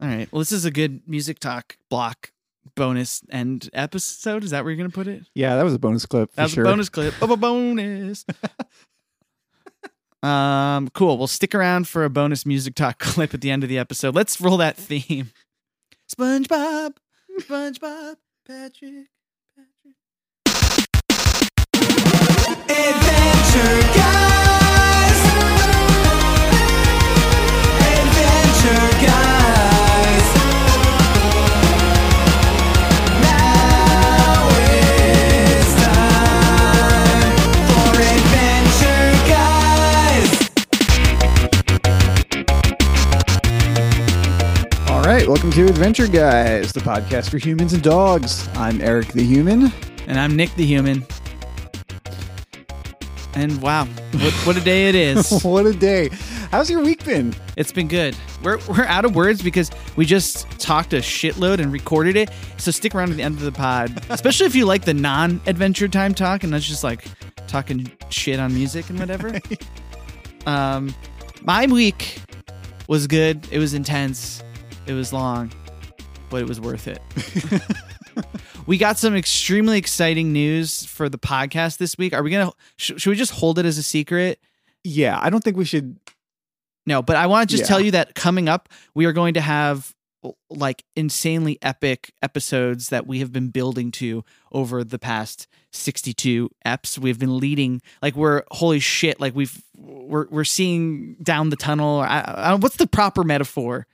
All right. Well, this is a good music talk block bonus end episode. Is that where you're going to put it? Yeah, that was a bonus clip. For That was sure. a bonus clip of a bonus. um, cool. We'll stick around for a bonus music talk clip at the end of the episode. Let's roll that theme. SpongeBob, SpongeBob, Patrick, Patrick. Adventure Guys. Right, welcome to Adventure Guys, the podcast for humans and dogs. I'm Eric the Human. And I'm Nick the Human. And wow, what, what a day it is. what a day! How's your week been? It's been good. We're, we're out of words because we just talked a shitload and recorded it. So stick around to the end of the pod, especially if you like the non adventure time talk and that's just like talking shit on music and whatever. um, my week was good. It was intense. It was long, but it was worth it. we got some extremely exciting news for the podcast this week. Are we gonna? Sh- should we just hold it as a secret? Yeah, I don't think we should. No, but I want to just Yeah. tell you that coming up, we are going to have like insanely epic episodes that we have been building to over the past 62 eps. We've been leading like we're holy shit, like we've we're we're seeing down the tunnel. I, I, what's the proper metaphor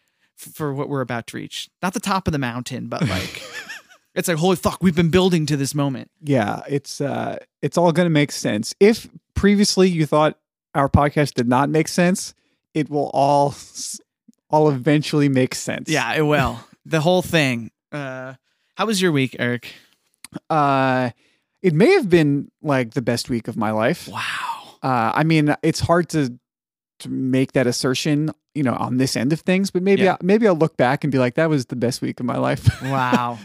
for what we're about to reach? Not the top of the mountain, but like it's like holy fuck, we've been building to this moment. Yeah, it's uh, it's all going to make sense. If previously you thought our podcast did not make sense, it will all all eventually make sense. Yeah, it will. the whole thing. Uh how was your week, Eric? Uh, it may have been like the best week of my life. Wow. Uh, I mean, it's hard to to make that assertion, you know, on this end of things, but maybe Yeah. I, maybe I'll look back and be like, that was the best week of my life. Wow.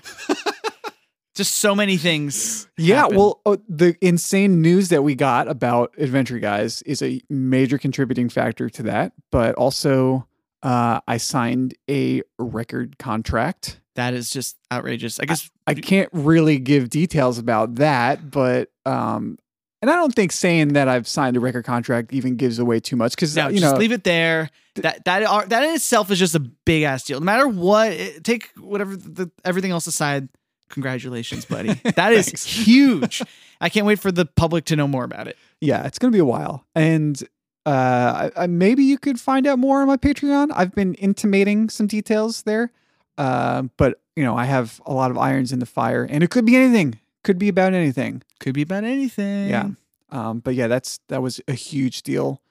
Just so many things. yeah, happen. well, uh, the insane news that we got about Adventure Guys is a major contributing factor to that, but also uh, I signed a record contract. that is just outrageous. I guess I can't really give details about that, but um, and I don't think saying that I've signed a record contract even gives away too much because no, you just know leave it there. That that are, that in itself is just a big ass deal. No matter what, it- take whatever the everything else aside. Congratulations, buddy. That is huge. I can't wait for the public to know more about it. yeah, it's gonna be a while, and uh, I, I, maybe you could find out more on my Patreon. I've been intimating some details there, uh, but you know I have a lot of irons in the fire, and it could be anything. Could be about anything. Could be about anything. Yeah. Um, but yeah, that's that was a huge deal.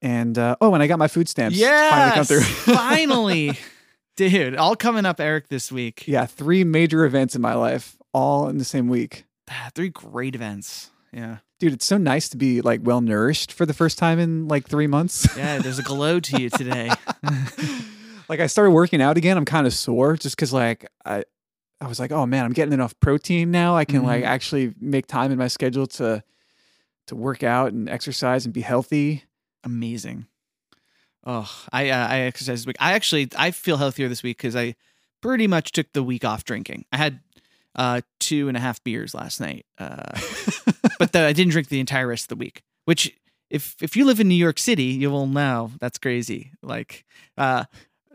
And uh, oh, and I got my food stamps. finally come Yes. through. finally. Dude, all coming up, Eric, this week. yeah, three major events in my life, all in the same week. Ah, Three great events. Yeah. Dude, it's so nice to be like well nourished for the first time in like three months. Yeah, there's a glow to you today. like I started working out again. I'm kind of sore just because like I I was like, oh man, I'm getting enough protein now. I can like Mhm. actually make time in my schedule to to work out and exercise and be healthy. Amazing. Oh, I uh, I exercised this week. I actually I feel healthier this week because I pretty much took the week off drinking. I had uh, two and a half beers last night, uh, but the, I didn't drink the entire rest of the week. Which, if if you live in New York City, you will know that's crazy. Like, uh,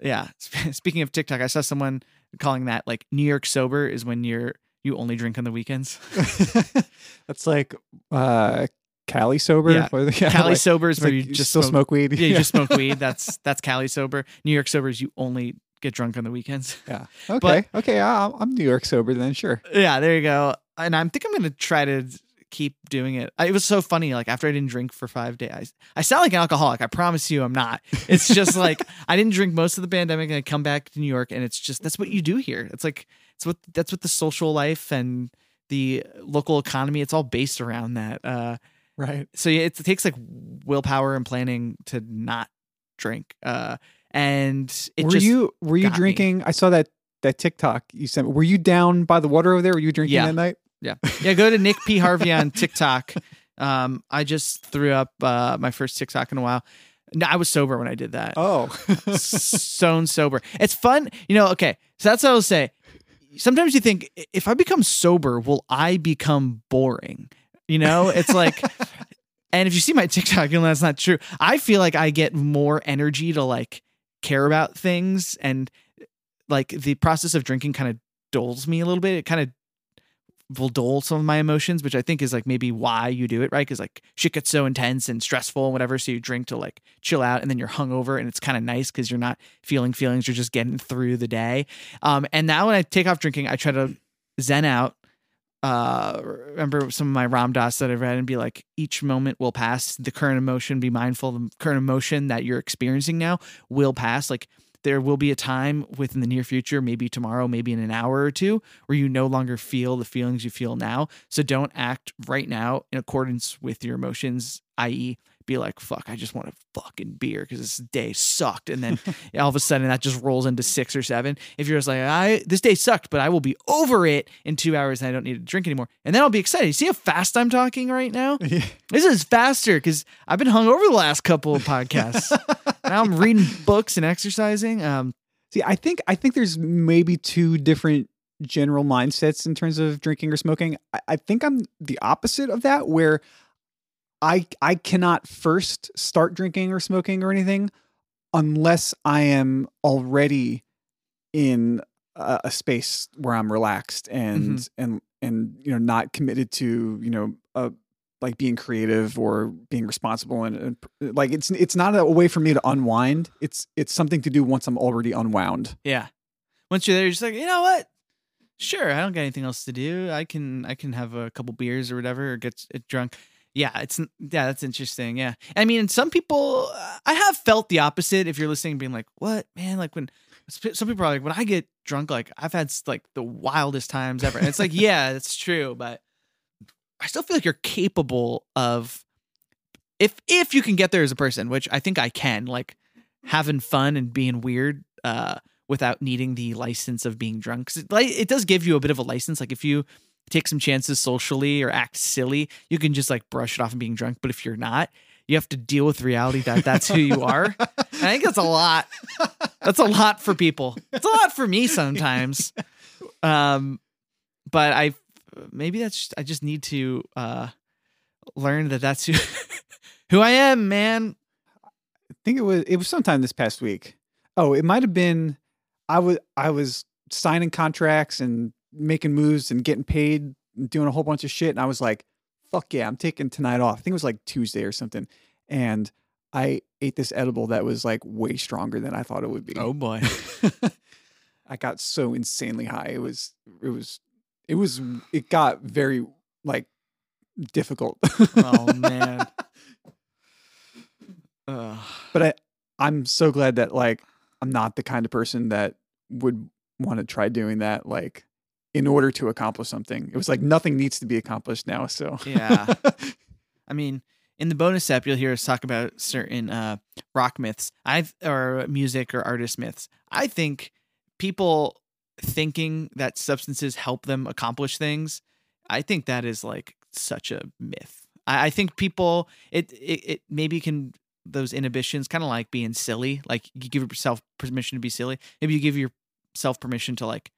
yeah. Speaking of TikTok, I saw someone calling that like New York sober is when you're you only drink on the weekends. That's like uh Cali sober. Yeah. Yeah, Cali like- sober is where like you just still smoke, weed. Yeah, you just smoke weed. That's that's Cali sober. New York sober is you only get drunk on the weekends. yeah. Okay. okay. I, I'm New York sober then. Sure. Yeah, there you go. And I'm think I'm gonna try to keep doing it. I, it was so funny. Like after I didn't drink for five days, I sound like an alcoholic. I promise you, I'm not. It's just like I didn't drink most of the pandemic, and I come back to New York, and it's just that's what you do here. It's like it's what that's what the social life and the local economy. It's all based around that. Uh, Right. so yeah, it takes like willpower and planning to not drink. Uh, and it were just you were you got me. drinking? I saw that that TikTok you sent. Were you down by the water over there? Were you drinking Yeah. that night? Yeah. Yeah. Go to Nick P. Harvey on TikTok. Um, I just threw up uh, my first TikTok in a while. No, I was sober when I did that. Oh, stone sober. It's fun, you know. Okay, so that's what I will say. Sometimes you think if I become sober, will I become boring? You know, it's like, and if you see my TikTok, you know that's not true. I feel like I get more energy to like care about things, and like the process of drinking kind of dulls me a little bit. It kind of will dull some of my emotions, which I think is like maybe why you do it, right? Because like shit gets so intense and stressful and whatever. So you drink to like chill out and then you're hungover and it's kind of nice because you're not feeling feelings, you're just getting through the day. Um, and now when I take off drinking, I try to zen out. Uh, remember some of my Ram Dass that I've read and be like, each moment will pass. The current emotion, be mindful. The current emotion that you're experiencing now will pass. Like there will be a time within the near future, maybe tomorrow, maybe in an hour or two, where you no longer feel the feelings you feel now. So don't act right now in accordance with your emotions, i.e., be like, fuck, I just want a fucking beer because this day sucked. And then all of a sudden that just rolls into six or seven. If you're just like, I this day sucked, but I will be over it in two hours and I don't need to drink anymore. And then I'll be excited. You see how fast I'm talking right now? Yeah. This is faster because I've been hung over the last couple of podcasts. now I'm reading books and exercising. Um, See, I think I think there's maybe two different general mindsets in terms of drinking or smoking. I, I think I'm the opposite of that, where I I cannot first start drinking or smoking or anything unless I am already in a, a space where I'm relaxed and and and you know not committed to you know uh, like being creative or being responsible and, and like it's it's not a way for me to unwind. It's it's something to do once I'm already unwound. yeah. Once you're there, you're just like, you know what? Sure, I don't got anything else to do. I can I can have a couple beers or whatever, or get drunk. Yeah, it's yeah, that's interesting. Yeah, I mean, some people, uh, I have felt the opposite. If you're listening, being like, "What, man?" Like when some people are like, "When I get drunk, like I've had like the wildest times ever." And it's like, yeah, it's true, but I still feel like you're capable of if if you can get there as a person, which I think I can, like having fun and being weird uh without needing the license of being drunk. 'Cause it, like it does give you a bit of a license like if you take some chances socially or act silly, you can just like brush it off and being drunk, but if you're not, you have to deal with reality that that's who you are. And I think that's a lot. That's a lot for people. It's a lot for me sometimes. Um but I maybe that's just, I just need to uh learn that that's who, who I am, man. I think it was it was sometime this past week. Oh, it might have been I was I was signing contracts and making moves and getting paid and doing a whole bunch of shit and I was like, fuck yeah, I'm taking tonight off. I think it was like Tuesday or something. And I ate this edible that was like way stronger than I thought it would be. Oh boy. I got so insanely high. It was it was it was it got very like difficult. Oh man. But I I'm so glad that like I'm not the kind of person that would want to try doing that like in order to accomplish something. It was like nothing needs to be accomplished now, so Yeah. I mean, in the bonus step, you'll hear us talk about certain uh, rock myths, I or music or artist myths. I think people thinking that substances help them accomplish things. I think that is like such a myth. I, I think people it, it it maybe can those inhibitions kind of like being silly. Like you give yourself permission to be silly. Maybe you give yourself permission to like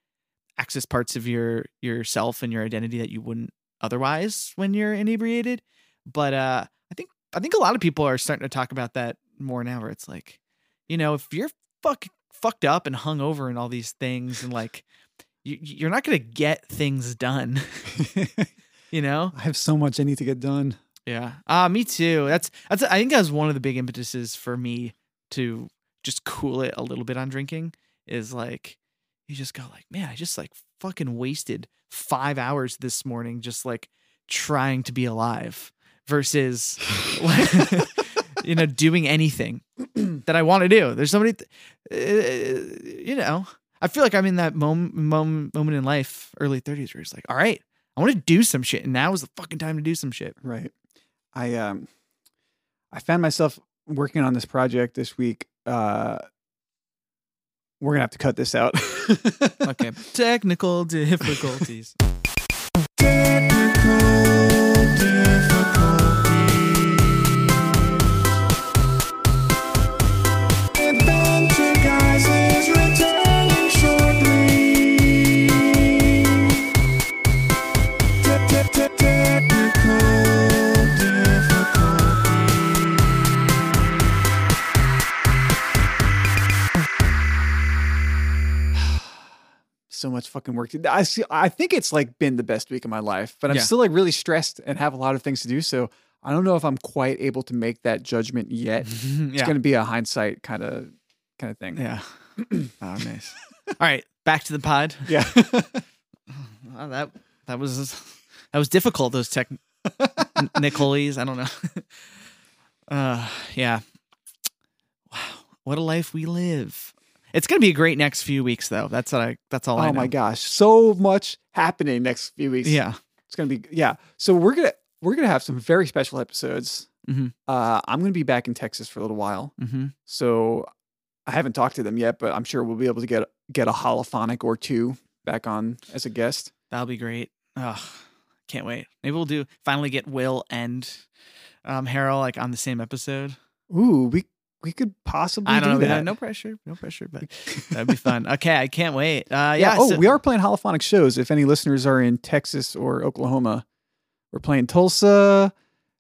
access parts of your yourself and your identity that you wouldn't otherwise when you're inebriated. But uh I think I think a lot of people are starting to talk about that more now where it's like, you know, if you're fuck fucked up and hung over and all these things and like you, you're not gonna get things done, you know? I have so much I need to get done. Yeah. Ah, me too. That's that's I think that was one of the big impetuses for me to just cool it a little bit on drinking is like you just go like, man, I just like fucking wasted 5 hours this morning just like trying to be alive versus you know doing anything that I want to do. There's somebody th- uh, you know, I feel like I'm in that moment moment moment in life, early 30s where it's like, all right, I want to do some shit and now is the fucking time to do some shit. Right. I um I found myself working on this project this week. Uh we're gonna have to cut this out. Okay. Technical difficulties. So much fucking work to I see I think it's like been the best week of my life, but I'm Yeah. still like really stressed and have a lot of things to do. So I don't know if I'm quite able to make that judgment yet. It's gonna be a hindsight kind of kind of thing. yeah. oh, nice. All right, back to the pod. Yeah. Wow, that that was that was difficult. Those tech Nicoles. I don't know. Uh, yeah. Wow, what a life we live. It's gonna be a great next few weeks, though. That's what I. That's all I oh know. my gosh. So much happening next few weeks. Yeah. It's gonna be yeah. So we're gonna we're gonna have some very special episodes. Mhm. Uh, I'm gonna be back in Texas for a little while, Mm-hmm. so I haven't talked to them yet, but I'm sure we'll be able to get get a holophonic or two back on as a guest. That'll be great. Oh, can't wait. Maybe we'll do finally get Will and um Harold like on the same episode. Ooh, we we could possibly I don't know. do no- that. No pressure. No pressure. But that'd be fun. Okay, I can't wait. Uh, yeah. yeah. Oh, so- we are playing holophonic shows. If any listeners are in Texas or Oklahoma, we're playing Tulsa,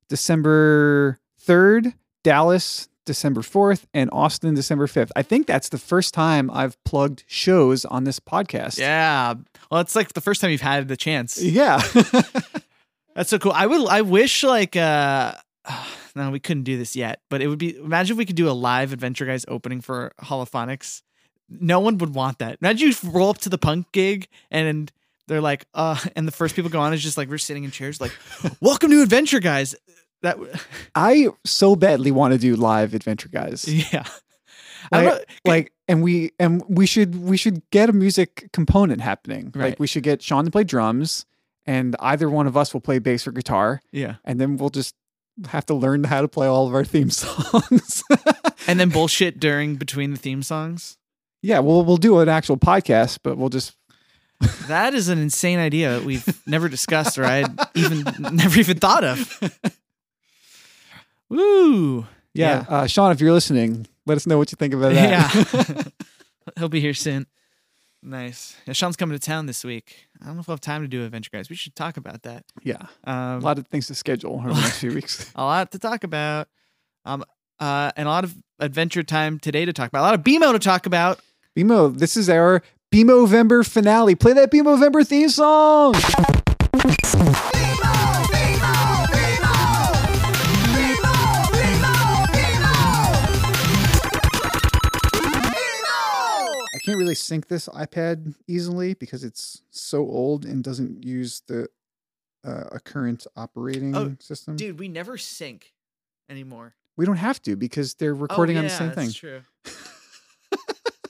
December third, Dallas, December fourth, and Austin, December fifth. I think that's the first time I've plugged shows on this podcast. Yeah. Well, it's like the first time you've had the chance. Yeah. That's so cool. I would. I wish like. uh No, we couldn't do this yet. But it would be. Imagine if we could do a live Adventure Guys opening for Holophonics. No one would want that. Imagine you roll up to the punk gig and they're like, uh, and the first people go on is just like we're sitting in chairs, like, "Welcome to Adventure Guys." That, w- I so badly want to do live adventure guys. yeah. Like, know. like and we and we should we should get a music component happening. Right. Like we should get Sean to play drums and either one of us will play bass or guitar Yeah. and then we'll just have to learn how to play all of our theme songs. And then bullshit during between the theme songs. yeah, we'll we'll do an actual podcast, but we'll just That is an insane idea that we've never discussed or I even never even thought of. Woo. yeah. Uh, Sean, if you're listening, let us know what you think about that. Yeah. He'll be here soon. Nice. Yeah, Sean's coming to town this week. I don't know if we'll have time to do Adventure Guys. We should talk about that. yeah. A Um, lot of things to schedule over the next few weeks. a lot to talk about. Um, uh, and a lot of adventure time today to talk about. A lot of BMO to talk about. BMO, this is our BMO-vember finale. Play that BMO-vember theme song. Really sync this iPad easily because it's so old and doesn't use the uh, a current operating Oh, system. Dude, we never sync anymore. We don't have to because they're recording oh, on the yeah, same thing. True.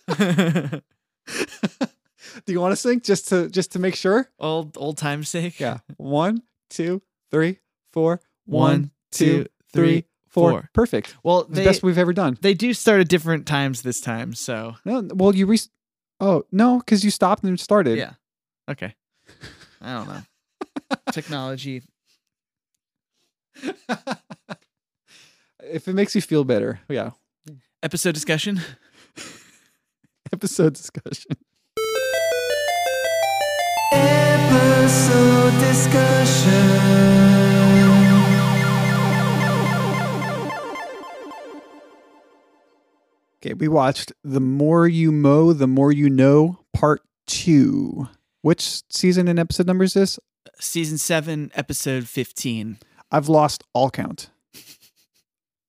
Do you want to sync just to just to make sure? old old time sync. Yeah. One, two, three, four. One, two, three, four. four. Perfect. Well, The they best we've ever done. they do start at different times this time, so No, well, you re. Oh no, because you stopped and started. yeah. Okay. I don't know. Technology. if it makes you feel better, yeah. Episode discussion. Episode discussion. Episode discussion. Okay, we watched "The More You Mow, the More You Know" Part Two. Which season and episode number is this? Season seven, episode fifteen. I've lost all count.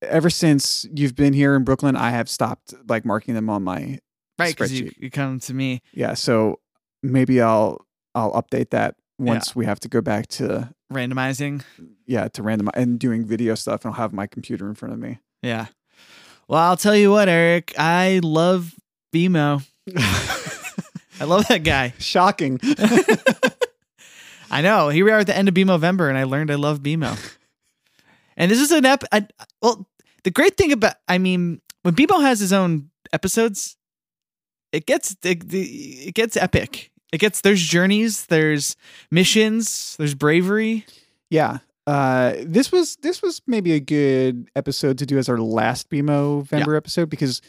Ever since you've been here in Brooklyn, I have stopped like marking them on my Right, because you, you come to me. yeah. So maybe I'll I'll update that once we have to go back to randomizing. yeah to random and doing video stuff. And I'll have my computer in front of me. Yeah. Well, I'll tell you what, Eric. I love BMO. I love that guy. Shocking. I know. Here we are at the end of BMOvember, and I learned I love BMO. and this is an ep. I, well, the great thing about, I mean, when BMO has his own episodes, it gets it, it gets epic. It gets there's journeys, there's missions, there's bravery. Yeah. Uh, this was this was maybe a good episode to do as our last BMO Vember episode because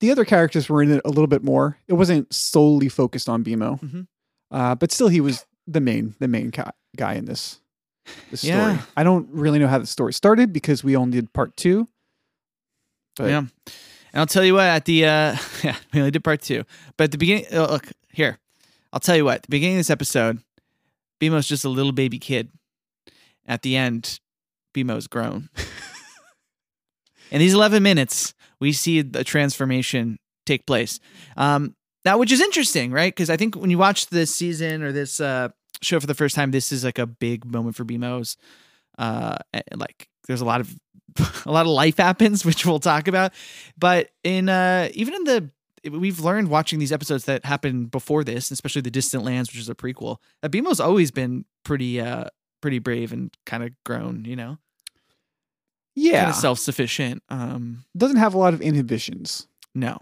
the other characters were in it a little bit more. It wasn't solely focused on BMO, Mhm. uh, but still he was the main the main guy, guy in this this story. Yeah. I don't really know how the story started because we only did part two. But yeah. And I'll tell you what, at the uh yeah, we only did part two. But at the beginning uh, look, here. I'll tell you what. The beginning of this episode, BMO's just a little baby kid. At the end, BMO's grown. In these 11 minutes, we see the transformation take place. Um, now, which is interesting, right? Because I think when you watch this season or this uh, show for the first time, this is like a big moment for BMO's. Uh, like, there's a lot of a lot of life happens, which we'll talk about. But in uh, even in the we've learned watching these episodes that happened before this, especially the Distant Lands, which is a prequel. That BMO's always been pretty uh pretty brave and kind of grown, you know, Yeah. kind of self sufficient. Um, Doesn't have a lot of inhibitions. no,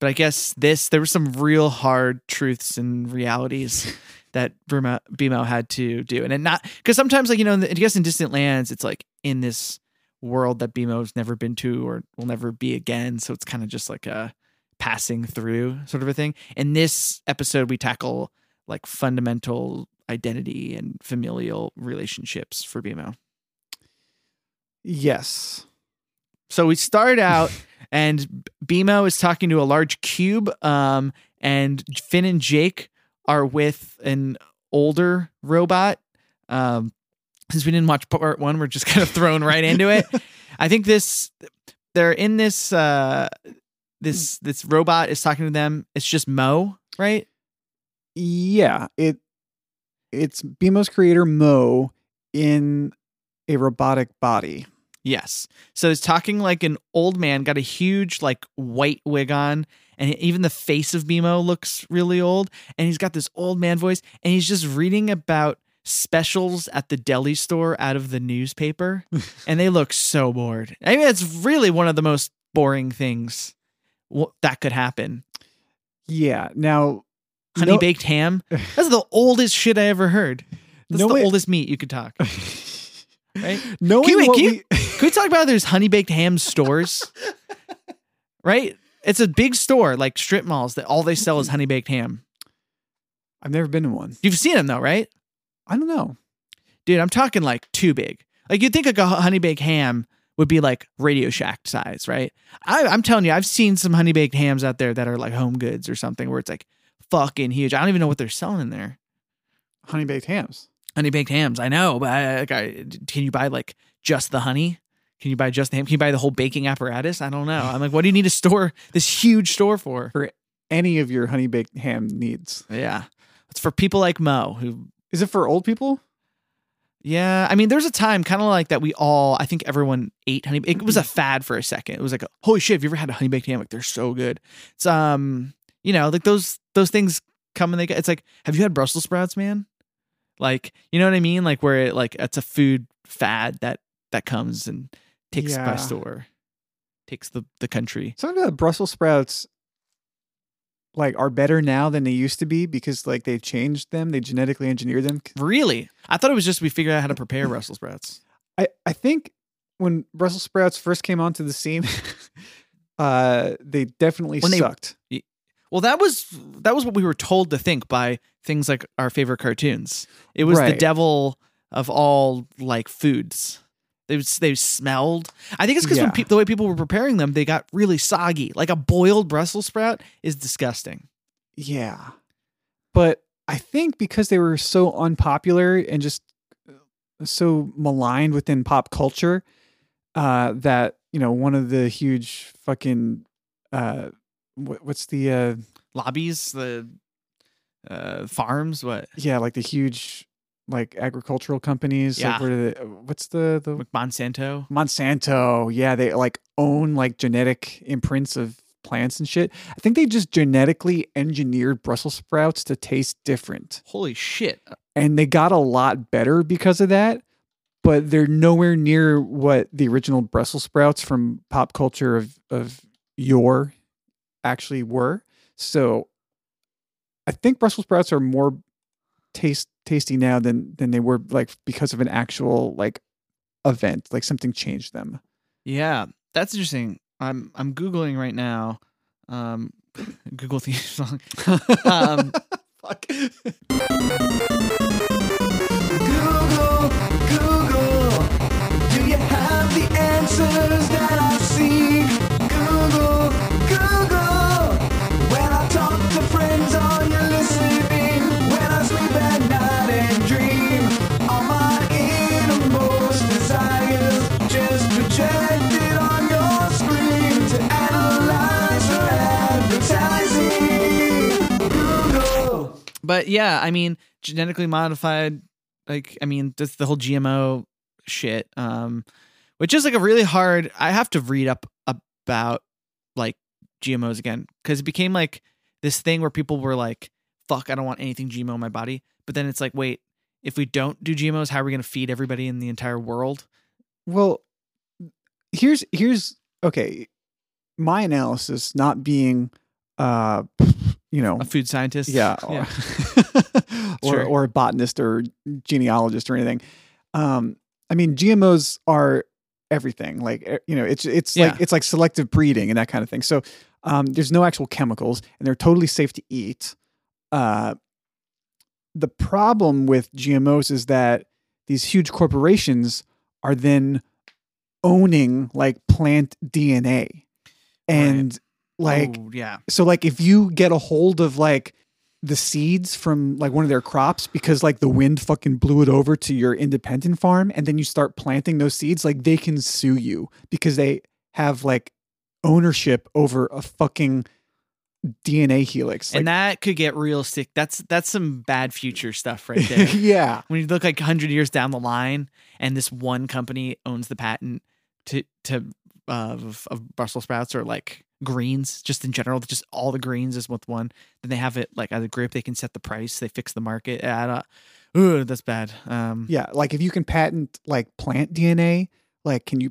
but I guess this there were some real hard truths and realities that Burma, BMO had to do, and it not because sometimes like you know, in the- I guess in Distant Lands, it's like in this world that BMO's never been to or will never be again, so it's kind of just like a passing through sort of a thing. In this episode, we tackle like fundamental identity and familial relationships for BMO. Yes. So we start out, and BMO is talking to a large cube, um, and Finn and Jake are with an older robot. Um, since we didn't watch part one, we're just kind of thrown right into it. I think this they're in this uh, this this robot is talking to them. It's just Mo, right? Yeah. It it's BMO's creator Mo in a robotic body. Yes. So he's talking like an old man, got a huge like white wig on, and even the face of BMO looks really old. And he's got this old man voice, and he's just reading about specials at the deli store out of the newspaper, and they look so bored. I mean, it's really one of the most boring things that could happen. Yeah. Now Honey no- baked ham. That's the oldest shit I ever heard. That's No the way- oldest meat you could talk. Right? Knowing Can can you- we Can we talk about there's honey baked ham stores? right? It's a big store like strip malls that all they sell is honey baked ham. I've never been to one. You've seen them though, right? I don't know. Dude, I'm talking like too big. Like you'd think like a honey baked ham would be like Radio Shack size, right? I, I'm telling you, I've seen some honey baked hams out there that are like home goods or something where it's like fucking huge. I don't even know what they're selling in there. Honey baked hams. Honey baked hams, I know, but I, like, I, can you buy like just the honey? Can you buy just the ham? Can you buy the whole baking apparatus? I don't know. I'm like, what do you need to store this huge store for? for? Any of your honey baked ham needs. Yeah. It's for people like Mo who Is it for old people? yeah, I mean there's a time kind of like that we all I think everyone ate honey it was a fad for a second. It was like holy shit, have you ever had a honey baked ham? Like they're so good. It's um you know, like those those things come and they go. It's like have you had Brussels sprouts, man? Like, you know what I mean? Like where it like it's a food fad that that comes and takes by Yeah. store. Takes the the country. Some of the Brussels sprouts like are better now than they used to be because like they've changed them, they genetically engineered them. Really? I thought it was just we figured out how to prepare Brussels sprouts. I, I think when Brussels sprouts first came onto the scene, uh, they definitely When they- sucked. Well, that was that was what we were told to think by things like our favorite cartoons. It was the devil of all like foods. They they smelled. I think it's because Yeah. pe- the way people were preparing them, they got really soggy. Like a boiled Brussels sprout is disgusting. Yeah. But I think because they were so unpopular and just uh, so maligned within pop culture, uh, that, you know, one of the huge fucking uh what, what's the uh Lobbies, the uh, farms, what yeah, like the huge like agricultural companies. Yeah. Like where the, what's the the like Monsanto. Monsanto, yeah, they like own like genetic imprints of plants and shit. I think they just genetically engineered Brussels sprouts to taste different. Holy shit! And they got a lot better because of that, but they're nowhere near what the original Brussels sprouts from pop culture of of yore actually were. So I think Brussels sprouts are more taste tasty now than than they were like because of an actual like event, like something changed them. Yeah, that's interesting. I'm I'm googling right now. Um, Google theme song. Um, Fuck. But yeah, I mean, genetically modified, like, I mean, that's the whole GMO shit. Um, which is like a really hard. I have to read up about like GMOs again because it became like this thing where people were like, "Fuck, I don't want anything GMO in my body." But then it's like, wait, if we don't do GMOs, how are we going to feed everybody in the entire world? Well, here's here's okay. My analysis, not being, uh, you know, A food scientist? yeah, yeah. or Sure. or a botanist or genealogist or anything. Um, I mean, GMOs are everything. Like eh, you know, it's it's Yeah. like it's like selective breeding and that kind of thing. So um, there's no actual chemicals, and they're totally safe to eat. Uh, the problem with GMOs is that these huge corporations are then owning like plant DNA, and like Oh, yeah, so like if you get a hold of like the seeds from like one of their crops because like the wind fucking blew it over to your independent farm and then you start planting those seeds like they can sue you because they have like ownership over a fucking DNA helix. and that could get real sick. That's that's some bad future stuff right there. yeah. when you look like 100 years down the line and this one company owns the patent to to uh, of, of Brussels sprouts or like greens just in general just all the greens is with one then they have it like as a grip they can set the price they fix the market I don't, ooh, that's bad um Yeah, like if you can patent like plant DNA, like can you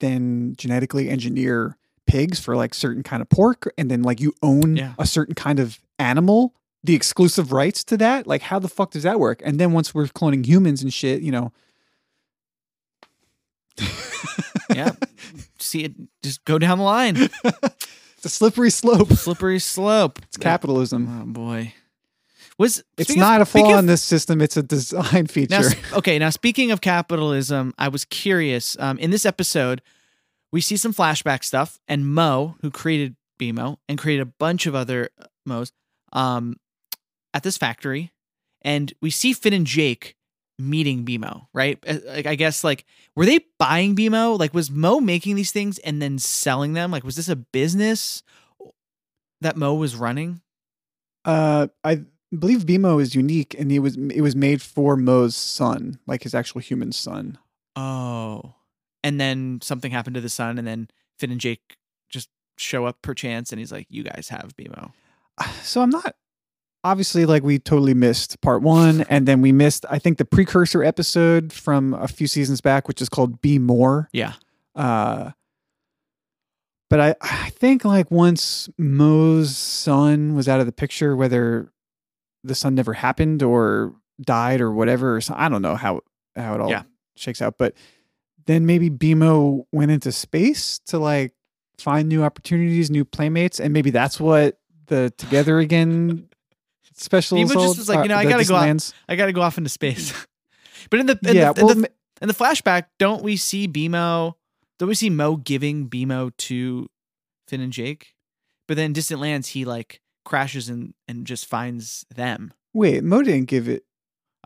then genetically engineer pigs for like certain kind of pork and then like you own Yeah. a certain kind of animal, the exclusive rights to that? Like how the fuck does that work? And then once we're cloning humans and shit, you know, yeah see it just go down the line it's a slippery slope. slippery slope It's capitalism. oh boy was It's speaking of- not a flaw of- in this system, it's a design feature. Now, okay, now speaking of capitalism, I was curious. Um, in this episode, we see some flashback stuff, and Mo, who created BMO and created a bunch of other uh, Mo's, um, at this factory, and we see Finn and Jake meeting BMO, right? Uh, Like, I guess, like, were they buying BMO? Like, was Mo making these things and then selling them? Like, was this a business that Mo was running? Uh, I believe BMO is unique, and it was it was made for Mo's son, like his actual human son. Oh. And then something happened to the son, and then Finn and Jake just show up per chance, and he's like, You guys have BMO. So I'm not obviously like we totally missed part one, and then we missed I think the precursor episode from a few seasons back, which is called Be More. Yeah. Uh, but I I think like once Mo's son was out of the picture, whether the son never happened or died or whatever, or so, I don't know how how it all Yeah. shakes out. But then maybe BMO went into space to like find new opportunities, new playmates, and maybe that's what the Together Again special is just was like, uh, you know, I gotta go Disneylands. I got to go off into space. but in the, in, yeah, the, in, the, in the flashback, don't we see BMO? Don't we see Mo giving BMO to Finn and Jake? But then in Distant Lands, he like crashes and, and just finds them. wait, Mo didn't give it.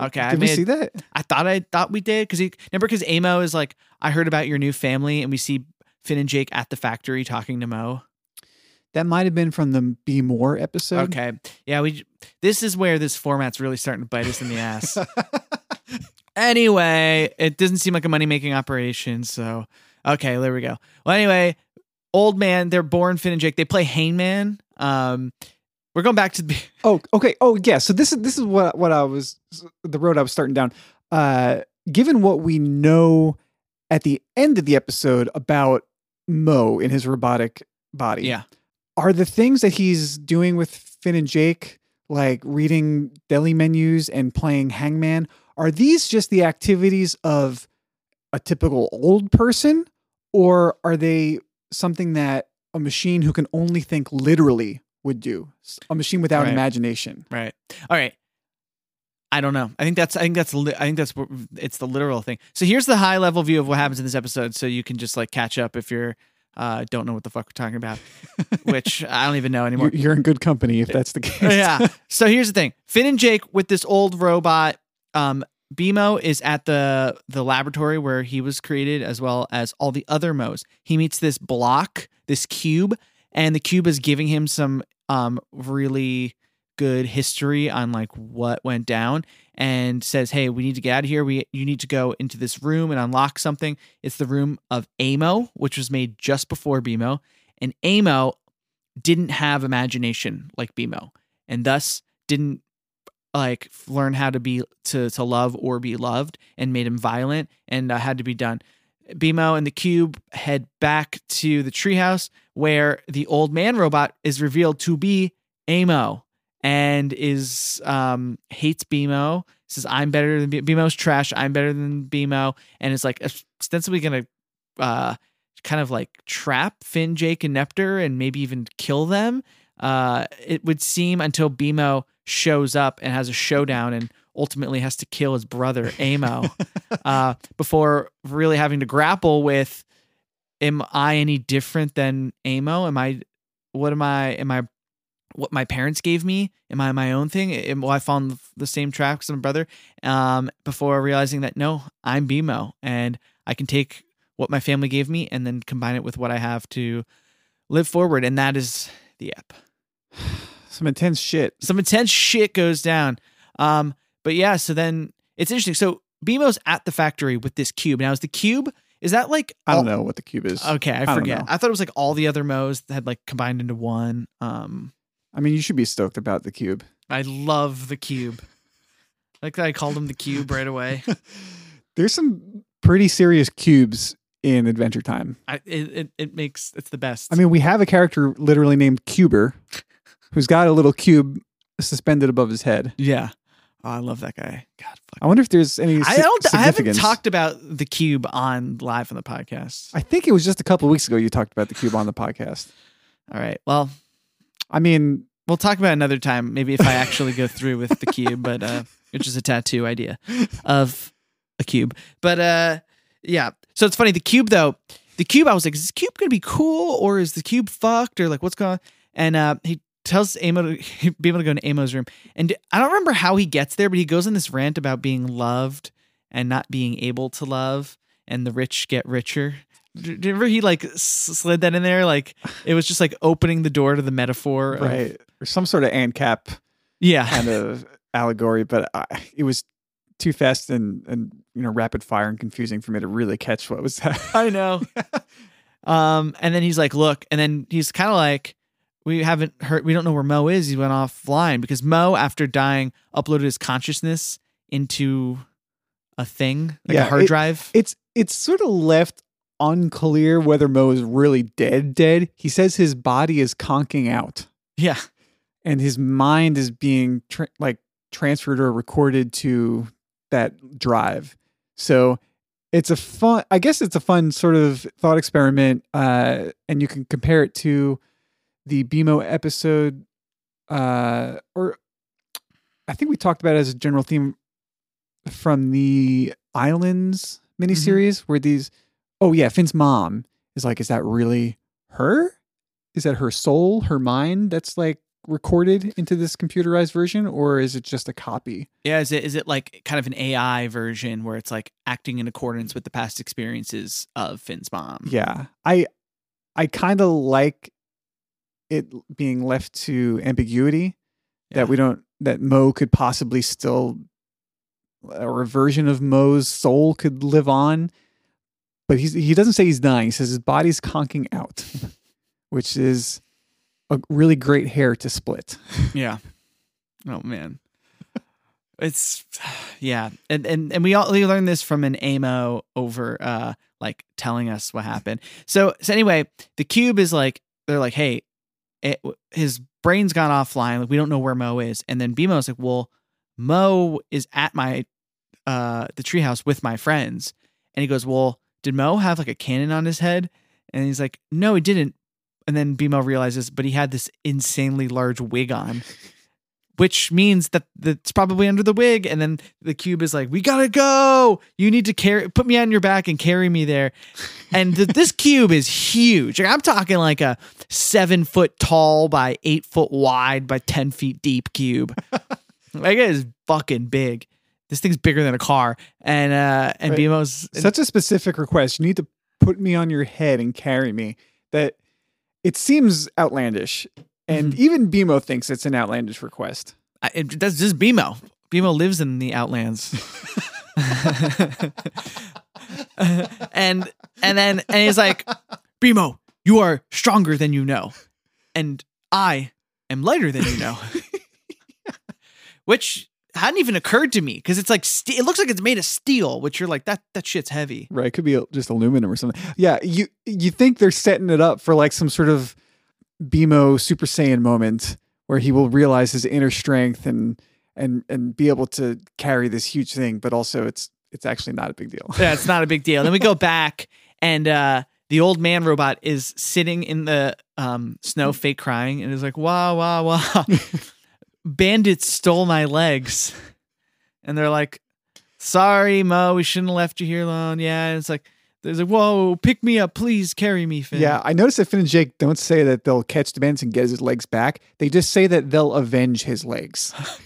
Okay, I Did we made- see that? I thought I thought we did because he remember because Amo is like I heard about your new family and we see Finn and Jake at the factory talking to Mo. That might have been from the Be More episode. Okay, yeah, we this is where this format's really starting to bite us in the ass. anyway, it doesn't seem like a money making operation, so okay, there we go. Well, anyway, old man, they're born Finn and Jake. They play Hangman. Um, we're going back to the Oh, okay. Oh, yeah. So this is this is what what I was the road I was starting down. Uh, given what we know at the end of the episode about Mo in his robotic body, yeah. Are the things that he's doing with Finn and Jake, like reading deli menus and playing Hangman, are these just the activities of a typical old person, or are they something that a machine who can only think literally would do? A machine without Right. imagination. Right. All right. I don't know. I think that's. I think that's. I think that's. It's the literal thing. So here's the high level view of what happens in this episode, so you can just like catch up if you're uh don't know what the fuck we're talking about, which I don't even know anymore. You're, in good company if that's the case. yeah. So here's the thing: Finn and Jake with this old robot. Um, BMO is at the the laboratory where he was created, as well as all the other Mo's. He meets this block, this cube, and the cube is giving him some um really good history on like what went down and says, "Hey, we need to get out of here. We you need to go into this room and unlock something. It's the room of Amo, which was made just before BMO, and Amo didn't have imagination like BMO, and thus didn't like learn how to be to to love or be loved, and made him violent and uh, had to be done." BMO and the cube head back to the treehouse where the old man robot is revealed to be Amo and is um hates BMO. Says I'm better than B- BMO's trash. I'm better than BMO, and is like ostensibly gonna uh kind of like trap Finn, Jake, and NEPTR, and maybe even kill them. Uh, it would seem until BMO shows up and has a showdown and ultimately has to kill his brother Amo uh, before really having to grapple with am I any different than Amo? Am I what am I am I what my parents gave me? Am I my own thing? Am, I fall in the same trap as my brother? Um, before realizing that no, I'm BMO and I can take what my family gave me and then combine it with what I have to live forward. And that is the app. Some intense shit. Some intense shit goes down. Um, but yeah, so then it's interesting. So BMO's at the factory with this cube. Now, is the cube, is that like. I don't know what the cube is. Okay, I don't forget. I, thought it was like all the other Mo's that had like combined into one. Um, I mean, you should be stoked about the cube. I love the cube. Like I called him the cube right away. There's some pretty serious cubes in Adventure Time. I, it, it it makes it's the best. I mean, we have a character literally named Cuber who's got a little cube suspended above his head. yeah. Oh, I love that guy. God, fuck. I wonder if there's any I don't. I haven't talked about the cube on live on the podcast. I think it was just a couple of weeks ago you talked about the cube on the podcast. All right. Well, I mean, we'll talk about another time. Maybe if I actually go through with the cube, but uh, which is a tattoo idea of a cube. But uh, yeah. So it's funny. The cube though. The cube. I was like, is this cube gonna be cool or is the cube fucked or like what's going on? And uh, he tells Amo to be able to go into Amo's room. And I don't remember how he gets there, but he goes in this rant about being loved and not being able to love, and the rich get richer. Do you remember he like slid that in there? Like it was just like opening the door to the metaphor. of- right. Or some sort of ANCAP yeah. kind of allegory, but I, it was too fast and, and, you know, rapid fire and confusing for me to really catch what was that. I know. um, and then he's like, look, and then he's kind of like, we haven't heard, we don't know where Mo is. He went offline because Mo, after dying, uploaded his consciousness into a thing, like Yeah, a hard it- drive. it's it's sort of left unclear whether Mo is really dead dead. He says his body is conking out yeah. and his mind is being tra- like transferred or recorded to that drive. So it's a fun I guess it's a fun sort of thought experiment uh and you can compare it to the BMO episode uh or I think we talked about it as a general theme from the Islands miniseries where these oh yeah, Finn's mom is like, is that really her? Is that her soul, her mind that's like recorded into this computerized version, or is it just a copy? Yeah. Is it, is it like kind of an AI version where it's like acting in accordance with the past experiences of Finn's mom? Yeah. I I kind of like it being left to ambiguity Yeah. that we don't that Mo could possibly still or a version of Mo's soul could live on. But he doesn't say he's dying. He says his body's conking out, which is a really great hair to split. Yeah. Oh man. It's yeah. And and and we all we learned this from an AMO over uh like telling us what happened. So so anyway, the cube is like they're like, "Hey, it, his brain's gone offline. Like we don't know where Mo is." And then BMO's like, "Well, Mo is at my uh the treehouse with my friends." And he goes, "Well, did Mo have like a cannon on his head?" And he's like, "No, he didn't." And then BMO realizes, but he had this insanely large wig on, which means that it's probably under the wig. And then the cube is like, "We gotta go. You need to carry, put me on your back and carry me there." And th- this cube is huge. Like, I'm talking like a seven foot tall by eight foot wide by ten feet deep cube. like it is fucking big. This thing's bigger than a car. And uh and Right. BMO's Such a specific request. You need to put me on your head and carry me. That it seems outlandish. And even BMO thinks it's an outlandish request. I, it, that's just BMO. BMO lives in the outlands. and and then and he's like, BMO, you are stronger than you know, and I am lighter than you know. Which hadn't even occurred to me because it's like ste- it looks like it's made of steel, which you're like that that shit's heavy. Right, it could be just aluminum or something. Yeah, you you think they're setting it up for like some sort of BMO Super Saiyan moment where he will realize his inner strength and and and be able to carry this huge thing, but also it's it's actually not a big deal. Yeah, it's not a big deal. Then we go back and uh the old man robot is sitting in the um snow fake crying and is like, wah wah wah. Bandits stole my legs. And they're like, sorry, Mo, we shouldn't have left you here alone. Yeah. And it's like there's like, whoa, pick me up, please carry me, Finn. Yeah, I noticed that Finn and Jake don't say that they'll catch the bandits and get his legs back. They just say that they'll avenge his legs.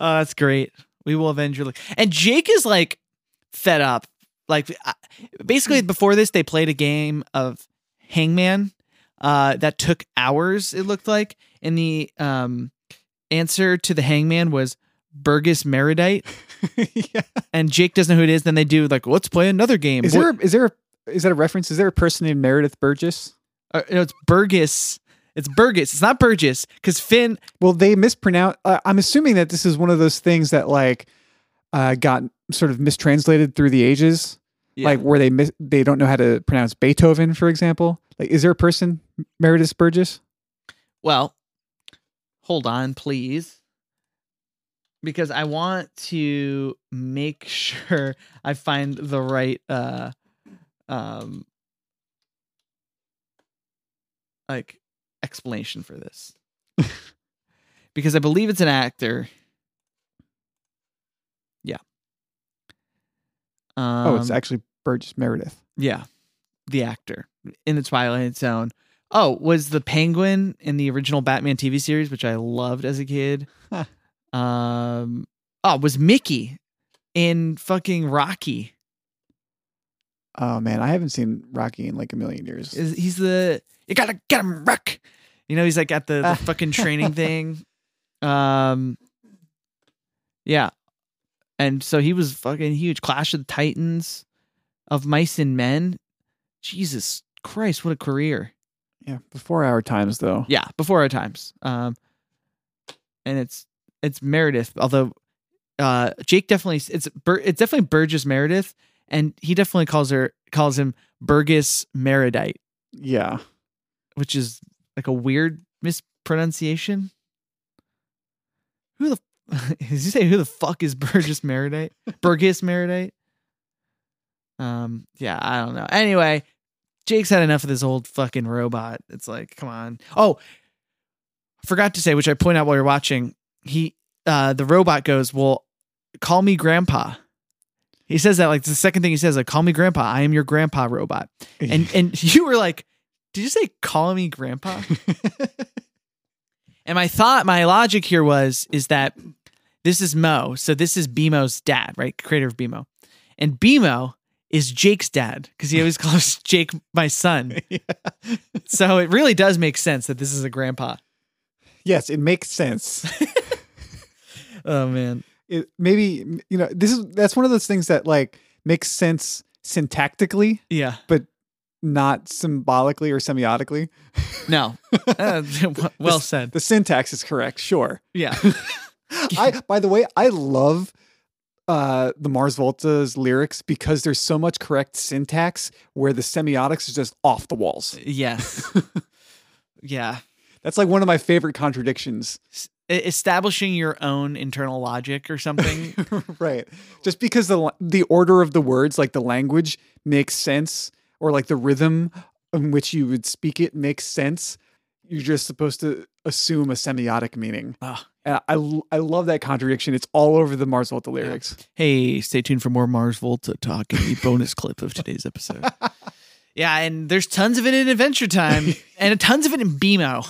Oh, that's great. We will avenge your leg. And Jake is like fed up. Like basically before this, they played a game of Hangman uh, that took hours. It looked like, and the um, answer to the Hangman was Burgess Meredite. yeah. And Jake doesn't know who it is. Then they do like, let's play another game. Is there is there a, is that a reference? Is there a person named Meredith Burgess? Uh, no, it's Burgess. It's Burgess. It's not Burgess because Finn. Well, they mispronounce. Uh, I'm assuming that this is one of those things that like uh, got sort of mistranslated through the ages, like where they mis- they don't know how to pronounce Beethoven, for example. Like, is there a person Meredith Burgess? Well, hold on, please. Because I want to make sure I find the right uh um like explanation for this. because I believe it's an actor. Yeah. Um, oh, it's actually Burgess Meredith. yeah, the actor in the Twilight Zone. Oh, was the Penguin in the original Batman TV series, which I loved as a kid. Huh. Um, oh, was Mickey in fucking Rocky? Oh man, I haven't seen Rocky in like a million years. Is he's the you gotta get him, Rick? You know, he's like at the, the fucking training thing. Um, yeah, and so he was fucking huge. Clash of the Titans, of Mice and Men. Jesus Christ, what a career! Yeah, before our times though. Yeah, before our times. Um, and it's it's Meredith. Although, uh, Jake definitely it's Bur- it's definitely Burgess Meredith, and he definitely calls her calls him Burgess Meredite, Yeah. which is like a weird mispronunciation. Who the did you say who the fuck is Burgess Meredite? Burgess Meredite. Um, yeah, I don't know. Anyway, Jake's had enough of this old fucking robot. It's like, come on. Oh, forgot to say, which I point out while you're watching. He, uh, the robot goes, "Well, call me grandpa." He says that like the second thing he says, like, "Call me grandpa. I am your grandpa robot." And and you were like, "Did you say call me grandpa?" and my thought, my logic here was is that this is Mo, so this is BMO's dad, right? Creator of BMO, and BMO is Jake's dad because he always calls Jake my son. So it really does make sense that this is a grandpa. yes, it makes sense. Oh man, it maybe you know this is that's one of those things that like makes sense syntactically, yeah, But not symbolically or semiotically. no, Uh, well The- said. The syntax is correct, sure. Yeah, I by the way, I love uh the Mars Volta's lyrics because there's so much correct syntax where the semiotics is just off the walls. yes, yeah. That's like one of my favorite contradictions. S- Establishing your own internal logic or something. right. Just because the the order of the words, like the language makes sense or like the rhythm in which you would speak it makes sense, you're just supposed to assume a semiotic meaning. Ah. And I I love that contradiction. It's all over the Mars Volta lyrics. Hey, stay tuned for more Mars Volta talk in the bonus clip of today's episode. Yeah, and there's tons of it in Adventure Time and tons of it in BMO.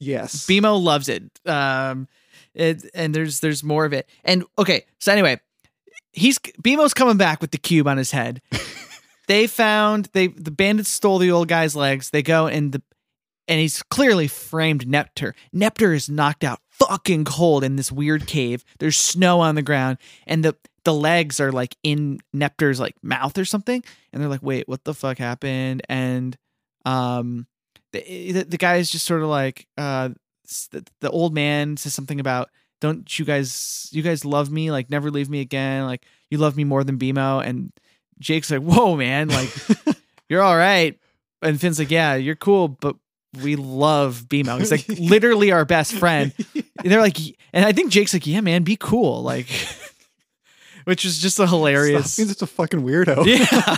Yes. BMO loves it. Um, it, and there's there's more of it. And okay, so anyway, he's BMO's coming back with the cube on his head. they found they the bandits stole the old guy's legs. They go and the and he's clearly framed NEPTR. NEPTR is knocked out fucking cold in this weird cave. There's snow on the ground, and the the legs are like in NEPTR's like mouth or something. And they're like, wait, what the fuck happened? And um, the the, the guy is just sort of like uh, the, the old man says something about don't you guys you guys love me like never leave me again like you love me more than BMO and Jake's like whoa man like you're all right and Finn's like yeah you're cool but we love BMO he's like literally our best friend and they're like and I think Jake's like yeah man be cool like which is just a hilarious Stop being such a fucking weirdo. yeah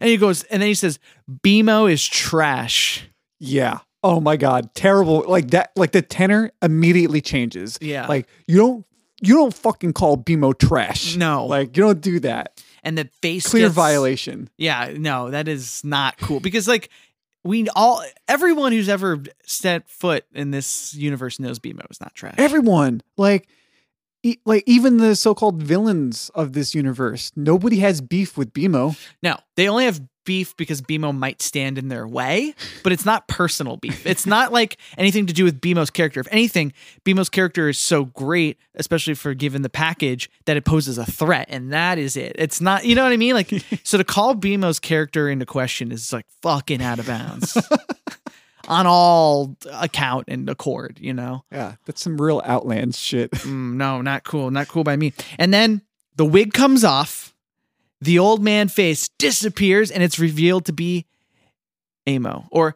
and he goes and then he says BMO is trash Yeah. Oh my god, terrible. Like that like the tenor immediately changes. Yeah. Like you don't you don't fucking call BMO trash. No. Like you don't do that. and the face Clear gets- violation. Yeah, no, that is not cool because like we all everyone who's ever set foot in this universe knows BMO is not trash. Everyone, like e- like even the so-called villains of this universe, nobody has beef with BMO. no, they only have beef because BMO might stand in their way, but it's not personal beef. It's not like anything to do with BMO's character. If anything, BMO's character is so great, especially for given the package, that it poses a threat, and that is it. It's not, you know what I mean? Like, so to call BMO's character into question is like fucking out of bounds. On all account and accord, you know? Yeah, that's some real outlands shit. Mm, no, not cool. Not cool by me. And then the wig comes off, the old man face disappears, and it's revealed to be Amo or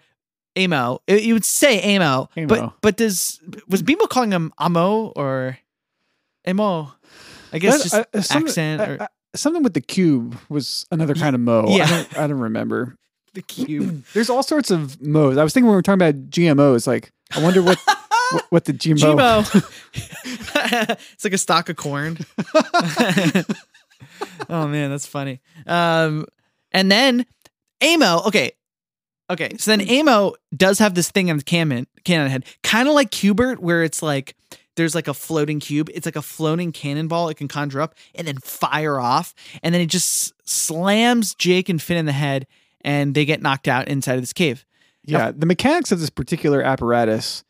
Amo. You would say Amo, Amo. but but does was BMO calling him Amo or Amo? I guess just Uh, uh, something- accent or uh, something with the cube was another kind of mo. yeah. I don't, I don't remember. the cube. There's all sorts of mo's. I was thinking when we were talking about GMOs, like I wonder what what, what the GMO. Gmo. it's like a stalk of corn. oh man, that's funny. Um, and then Amo. Okay, okay. So then Amo does have this thing on the cannon cannon head, kind of like Cubert, where it's like there's like a floating cube. It's like a floating cannonball it can conjure up and then fire off, and then it just slams Jake and Finn in the head, and they get knocked out inside of this cave. Yeah, the mechanics of this particular apparatus,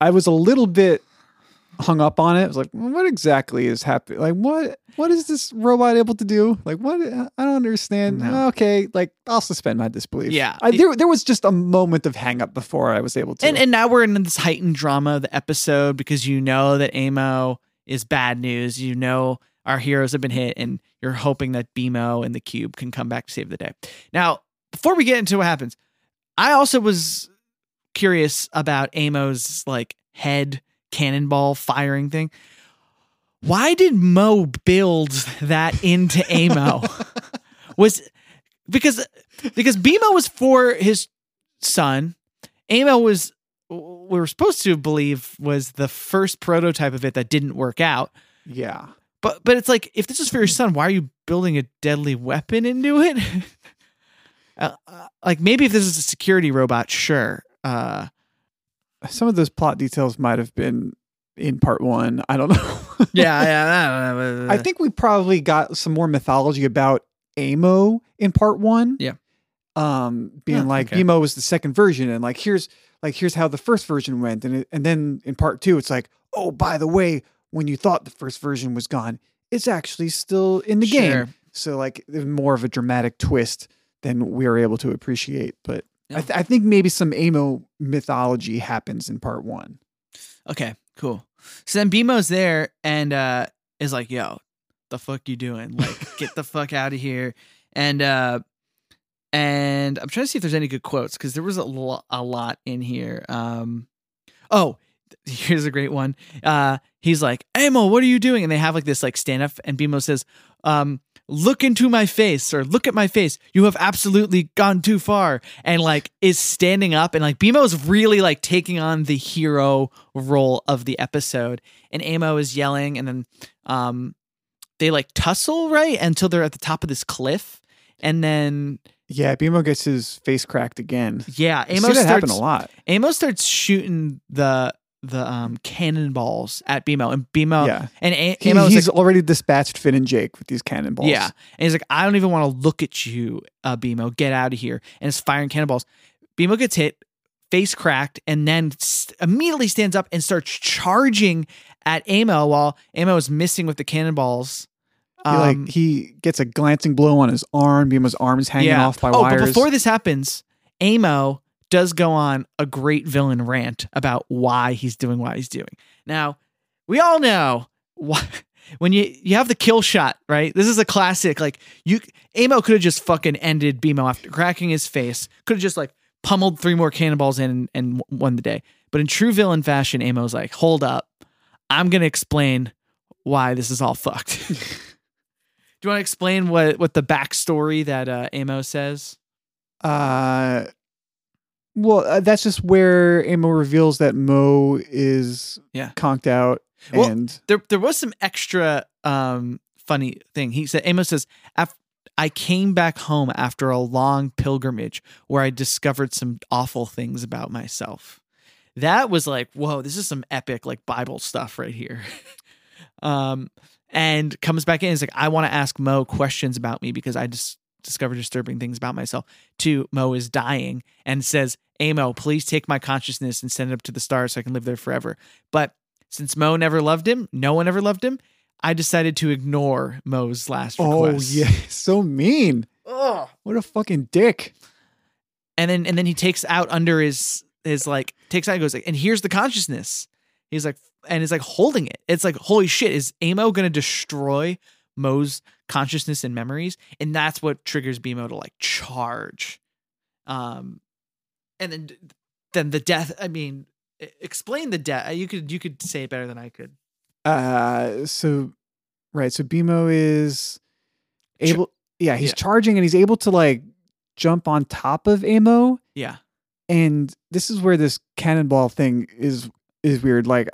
I was a little bit hung up on it. I was like, what exactly is happening? Like, what what is this robot able to do? Like, what? I don't understand. No. Okay, like I'll suspend my disbelief. Yeah. I, there there was just a moment of hang up before I was able to. And and now we're in this heightened drama of the episode because you know that Amo is bad news. You know our heroes have been hit, and you're hoping that BMO and the cube can come back to save the day. Now, before we get into what happens, I also was curious about Amo's like head cannonball firing thing. Why did Mo build that into Amo? was because because BMO was for his son. Amo was we were supposed to believe was the first prototype of it that didn't work out. yeah, But but it's like if this is for your son, why are you building a deadly weapon into it? uh, uh, like maybe if this is a security robot, sure. Uh, some of those plot details might have been in part one. I don't know. yeah, yeah, I don't know. I think we probably got some more mythology about Amo in part one. Yeah. Um, being Huh, like okay. Emo was the second version, and like here's like here's how the first version went, and it, and then in part two, it's like, oh, by the way, when you thought the first version was gone, it's actually still in the Sure. game. So like more of a dramatic twist than we were able to appreciate. But Yeah. I, th- I think maybe some Amo mythology happens in part one. Okay, cool. So then BMO's there and uh is like, yo, the fuck you doing? Like, get the fuck out of here. And uh and I'm trying to see if there's any good quotes because there was a, lo- a lot in here. Um oh, here's a great one. Uh he's like, Amo, what are you doing? And they have like this like stand up and BMO says, um, look into my face or look at my face. You have absolutely gone too far. And like is standing up and like BMO is really like taking on the hero role of the episode. And Amo is yelling and then um they like tussle, right? Until they're at the top of this cliff. And then Yeah, BMO gets his face cracked again. yeah, Amo starts happen a lot. Amo starts shooting the the um cannonballs at BMO and BMO yeah. and A- He- Amo—he's like, already dispatched Finn and Jake with these cannonballs. Yeah. And he's like, I don't even want to look at you, uh, BMO. Get out of here. And it's firing cannonballs. BMO gets hit, face cracked, and then s- immediately stands up and starts charging at Amo while Amo is missing with the cannonballs. He, like Um, he gets a glancing blow on his arm. BMO's arm is hanging off by oh, wires. but before this happens, Amo does go on a great villain rant about why he's doing what he's doing. Now, we all know why, when you you have the kill shot, right? This is a classic. Like you, Amo could have just fucking ended BMO after cracking his face. Could have just like pummeled three more cannonballs in and, and won the day. But in true villain fashion, Amo's like, hold up, I'm gonna explain why this is all fucked. Do you want to explain what what the backstory that uh, Amo says? Uh, well, uh, that's just where Amo reveals that Mo is Yeah. conked out, Well, and there there was some extra um funny thing. He said Amo says Af- I came back home after a long pilgrimage where I discovered some awful things about myself. That was like, whoa, this is some epic like Bible stuff right here. um and comes back in is like, I want to ask Mo questions about me because I just discovered disturbing things about myself. Two, Mo is dying and says, Amo, please take my consciousness and send it up to the stars so I can live there forever. But since Mo never loved him, no one ever loved him, I decided to ignore Mo's last oh request. Oh, yeah, so mean. Ugh. What a fucking dick. And then and then he takes out under his his like takes out and goes like, and here's the consciousness. He's like and is like holding it. It's like, holy shit, is Amo gonna destroy Mo's consciousness and memories? And that's what triggers BMO to like charge. Um and then then the death, I mean, explain the death. You could you could say it better than I could. Uh, so right, so BMO is Ch- able. yeah, he's yeah. charging, and he's able to like jump on top of Amo, Yeah. and this is where this cannonball thing is is weird. Like,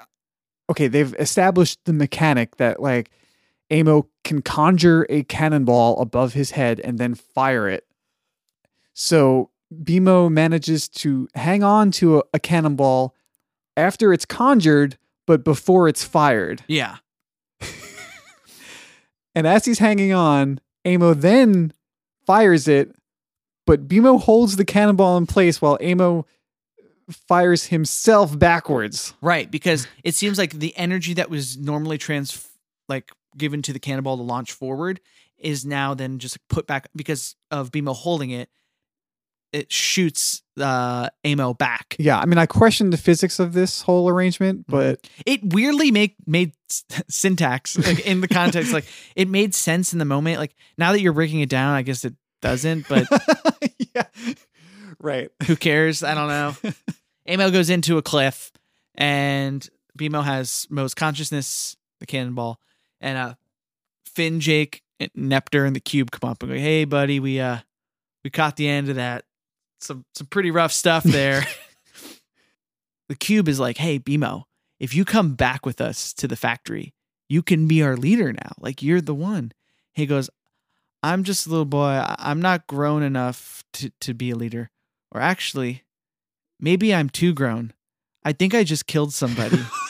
okay, they've established the mechanic that like Amo can conjure a cannonball above his head and then fire it. So BMO manages to hang on to a, a cannonball after it's conjured, but before it's fired. Yeah. And as he's hanging on, Amo then fires it, but BMO holds the cannonball in place while Amo fires himself backwards. Right, because it seems like the energy that was normally trans like given to the cannonball to launch forward is now then just put back because of BMO holding it. It shoots uh Amo back. Yeah, I mean, I questioned the physics of this whole arrangement, but It weirdly make made syntax like in the context like it made sense in the moment. Like now that you're breaking it down, I guess it doesn't, but yeah, right. who cares? I don't know. Amo goes into a cliff, and BMO has Mo's consciousness, the cannonball, and uh, Finn, Jake, and NEPTR, and the cube come up and go, "Hey, buddy, we uh, we caught the end of that. Some some pretty rough stuff there." the cube is like, "Hey, BMO, if you come back with us to the factory, you can be our leader now. Like you're the one." He goes, "I'm just a little boy. I'm not grown enough to to be a leader." Or actually, maybe I'm too grown. I think I just killed somebody.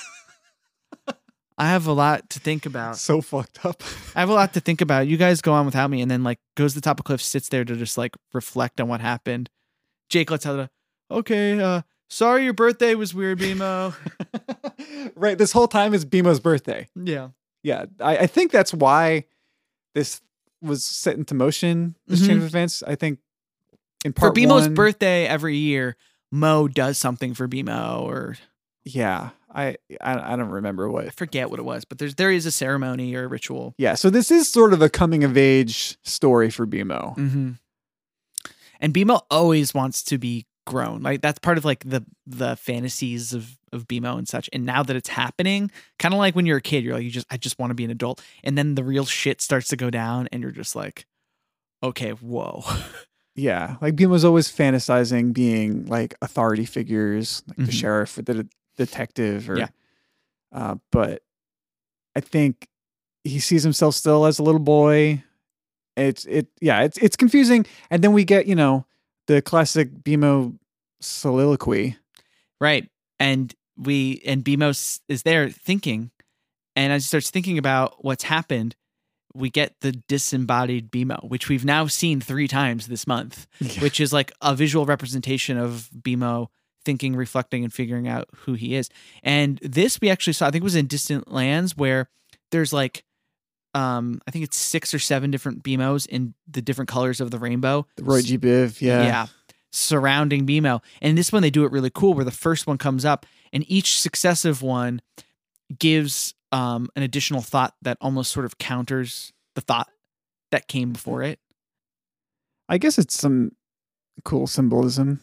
I have a lot to think about. So fucked up. I have a lot to think about. You guys go on without me, and then like goes to the top of cliff, sits there to just like reflect on what happened. Jake lets out a, okay, uh, sorry your birthday was weird, BMO. right. This whole time is BMO's birthday. yeah. Yeah, I, I think that's why this was set into motion. This chain of events. I think in part For BMO's one- birthday every year, Mo does something for BMO, or Yeah, I, I I don't remember what I forget what it was, but there's there is a ceremony or a ritual. Yeah, so this is sort of a coming of age story for BMO. Mm-hmm. And BMO always wants to be grown. Like that's part of like the the fantasies of of BMO and such. And now that it's happening, kind of like when you're a kid, you're like, you just I just want to be an adult. And then the real shit starts to go down, and you're just like, okay, whoa. Yeah, like BMO's always fantasizing being like authority figures, like the Mhm. sheriff or the detective, or Yeah. uh, but I think he sees himself still as a little boy. It's it yeah, it's it's confusing. And then we get, you know, the classic BMO soliloquy. Right. And we and BMO is there thinking, and as he starts thinking about what's happened, we get the disembodied BMO, which we've now seen three times this month, which is like a visual representation of BMO thinking, reflecting, and figuring out who he is. And this we actually saw, I think it was in Distant Lands, where there's like, um, I think it's six or seven different BMOs in the different colors of the rainbow. The Roy G. Biv, yeah. Yeah. Surrounding BMO. And this one they do it really cool where the first one comes up and each successive one gives um, an additional thought that almost sort of counters the thought that came before it. I guess it's some cool symbolism.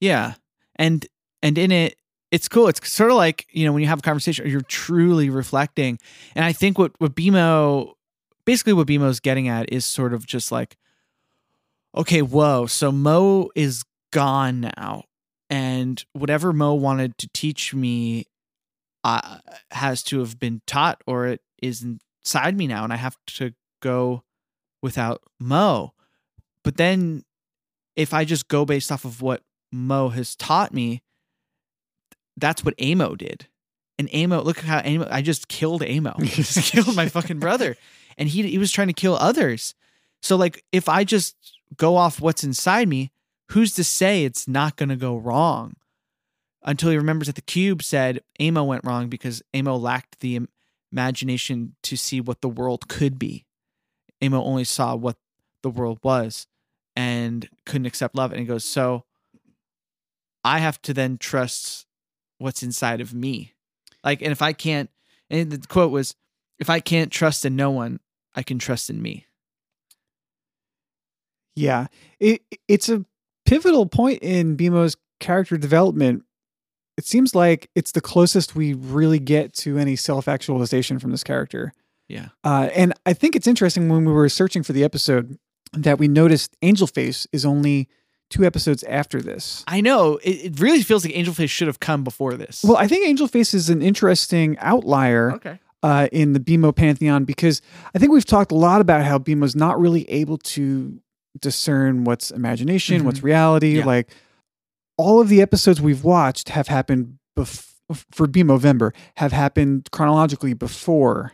Yeah. And and in it it's cool. It's sort of like, you know, when you have a conversation, you're truly reflecting. And I think what what BMO basically what BMO's getting at is sort of just like, okay, whoa, so Mo is gone now. And whatever Mo wanted to teach me uh, has to have been taught or it is inside me now. And I have to go without Mo. But then if I just go based off of what Mo has taught me, that's what Amo did. And Amo, look how Amo, I just killed Amo. I just killed my fucking brother. And he he was trying to kill others. So like if I just go off what's inside me, who's to say it's not gonna go wrong? Until he remembers that the cube said Amo went wrong because Amo lacked the im- imagination to see what the world could be. Amo only saw what the world was and couldn't accept love. And he goes, So I have to then trust what's inside of me. Like, and if I can't, and the quote was, if I can't trust in no one, I can trust in me. Yeah. It it's a pivotal point in BMO's character development. It seems like it's the closest we really get to any self-actualization from this character. Yeah. Uh, and I think it's interesting when we were searching for the episode that we noticed Angel Face is only two episodes after this. I know. It, it really feels like Angel Face should have come before this. Well, I think Angel Face is an interesting outlier okay. uh, in the BMO pantheon because I think we've talked a lot about how BMO's not really able to discern what's imagination, what's reality. Yeah. Like all of the episodes we've watched have happened bef- for BMOvember have happened chronologically before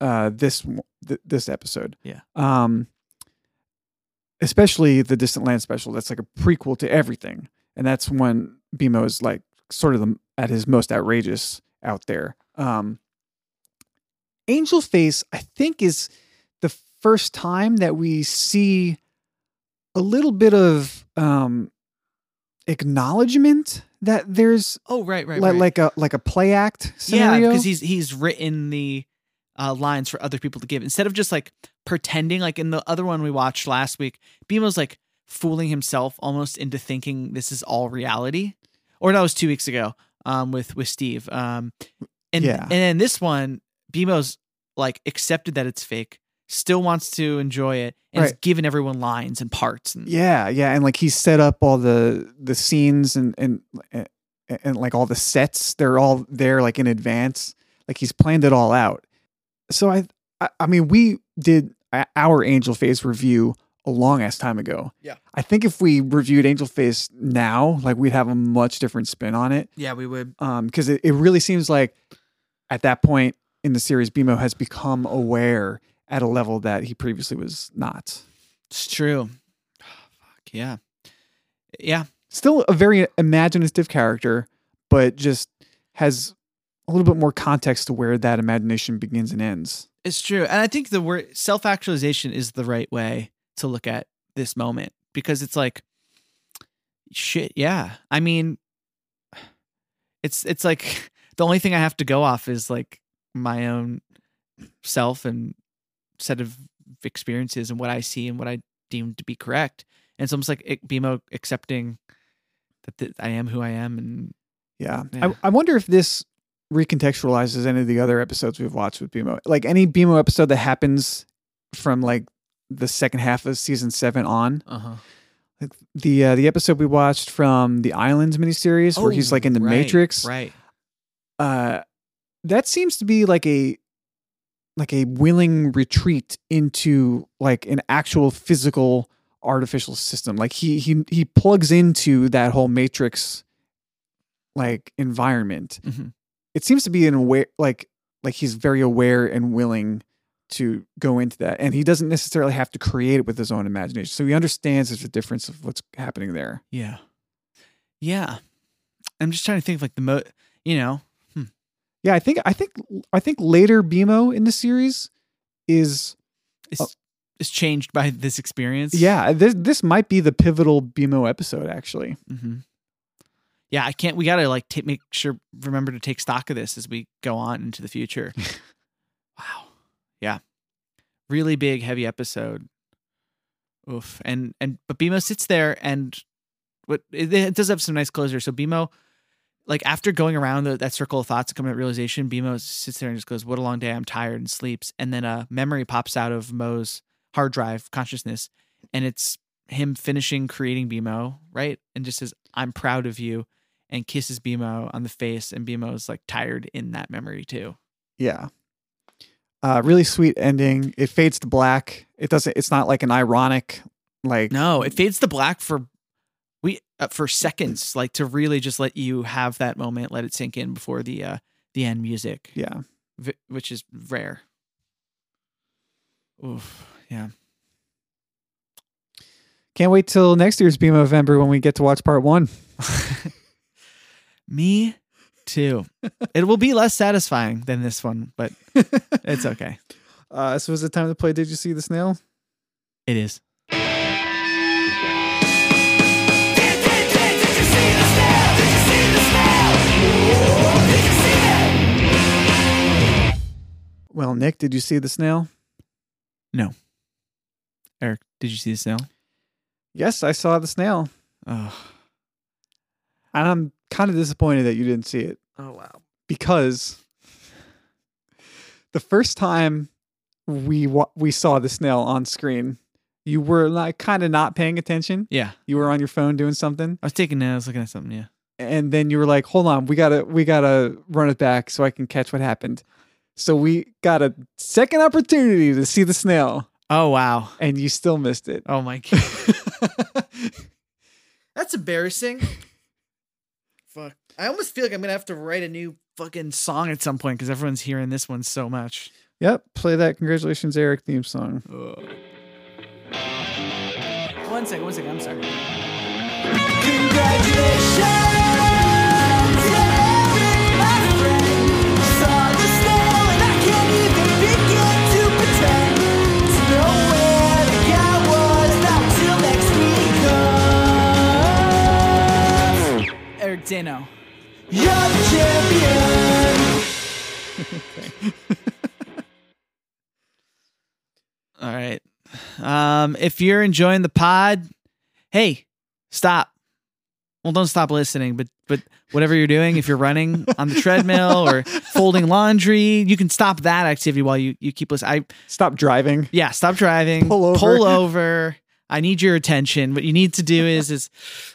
uh, this th- this episode. Yeah. Um, especially the Distant Land special. That's like a prequel to everything, and that's when BMO is like sort of the, at his most outrageous out there. Um, Angel Face, I think, is the first time that we see a little bit of um, acknowledgement that there's Oh, right, right, li- right. like a like a play act yeah, because he's he's written the uh, lines for other people to give instead of just like pretending. Like in the other one we watched last week, BMO's like fooling himself almost into thinking this is all reality. Or that was two weeks ago um, with with Steve. Um, and Yeah. and then this one, BMO's like accepted that it's fake, still wants to enjoy it, and has given everyone lines and parts. And Yeah, yeah, and like he set up all the the scenes and and and, and like all the sets. They're all there like in advance. Like he's planned it all out. So I, I, I mean, we did our Angel Face review a long ass time ago. Yeah. I think if we reviewed Angel Face now, like we'd have a much different spin on it. yeah, we would. Um, because it, it really seems like at that point in the series, BMO has become aware at a level that he previously was not. It's true. Fuck yeah, yeah. still a very imaginative character, but just has a little bit more context to where that imagination begins and ends. It's true. And I think the word self actualization is the right way to look at this moment because it's like, shit, yeah. I mean, it's it's like the only thing I have to go off is like my own self and set of experiences and what I see and what I deem to be correct. And it's almost like it, BMO accepting that th- I am who I am and Yeah. Yeah. I, I wonder if this recontextualizes any of the other episodes we've watched with BMO. Like any BMO episode that happens from like the second half of season seven on. uh huh. Like the uh, the episode we watched from the Islands miniseries where he's like in the Oh, right, Matrix. Right. uh that seems to be like a like a willing retreat into like an actual physical artificial system like he he he plugs into that whole matrix like environment hmm it seems to be an aware like like he's very aware and willing to go into that and he doesn't necessarily have to create it with his own imagination so he understands there's a difference of what's happening there Yeah. Yeah. I'm just trying to think of like the mo you know, Yeah, I think I think I think later BMO in the series is is Oh. is changed by this experience. yeah, this this might be the pivotal BMO episode actually. hmm Yeah, I can't. We gotta like ta- make sure remember to take stock of this as we go on into the future. wow. Yeah. Really big, heavy episode. Oof. And and but BMO sits there and what it, it does have some nice closure. So BMO, like after going around the, that circle of thoughts and coming to realization, BMO sits there and just goes, "What a long day! I'm tired," and sleeps. And then a memory pops out of Mo's hard drive consciousness, and it's him finishing creating BMO, right? And just says, "I'm proud of you," and kisses BMO on the face, and BMO's like tired in that memory too. Yeah. Uh really sweet ending. It fades to black. It doesn't it's not like an ironic like No, it fades to black for we uh, for seconds, like to really just let you have that moment, let it sink in before the uh the end music, yeah. vi- which is rare. Oof, yeah. Can't wait till next year's BMO November when we get to watch part 1. Me too. it will be less satisfying than this one, but it's okay. Uh so is it time to play Did You See the Snail? It is. Well, Nick, did you see the snail? No. Eric, did you see the snail? Yes, I saw the snail. Oh, And I'm kind of disappointed that you didn't see it oh wow. because the first time we wa- we saw the snail on screen, you were like kind of not paying attention. Yeah, You were on your phone doing something, I was taking notes, I was looking at something. Yeah. and then you were like, "Hold on, we gotta we gotta run it back so I can catch what happened." So we got a second opportunity to see the snail, Oh wow. and you still missed it. Oh my god. That's embarrassing. Fuck. I almost feel like I'm gonna have to write a new fucking song at some point because everyone's hearing this one so much. yep, play that "Congratulations, Eric" theme song. One second, one second. I'm sorry. Congratulations, comes. Eric Dano. You're the champion. All right. Um, if you're enjoying the pod, hey, stop. Well, don't stop listening, but but whatever you're doing, if you're running on the treadmill or folding laundry, you can stop that activity while you you keep listening. I Stop driving. yeah, stop driving. Pull over. Pull over. I need your attention. What you need to do is is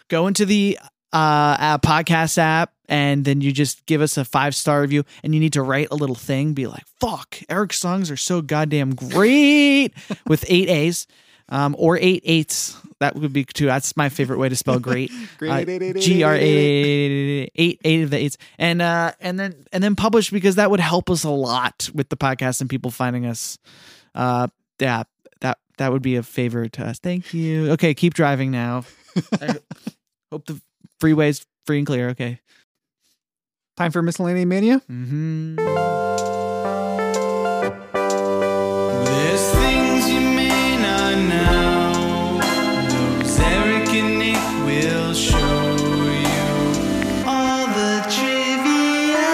go into the uh, uh podcast app and then you just give us a five star review and you need to write a little thing be like fuck eric's songs are so goddamn great with eight a's um or eight eights that would be too that's my favorite way to spell great Great, uh, eight, eight, eight, G R eight, eight, eight eight eight of the eights, and uh, and then and then publish because that would help us a lot with the podcast and people finding us. Uh, yeah, that that would be a favor to us. Thank you. Okay, keep driving now. I hope the freeway's free and clear. Okay. Time for miscellaneous mania. Mm-hmm. There's things you may not know. Those Eric and Nick will show you all the trivia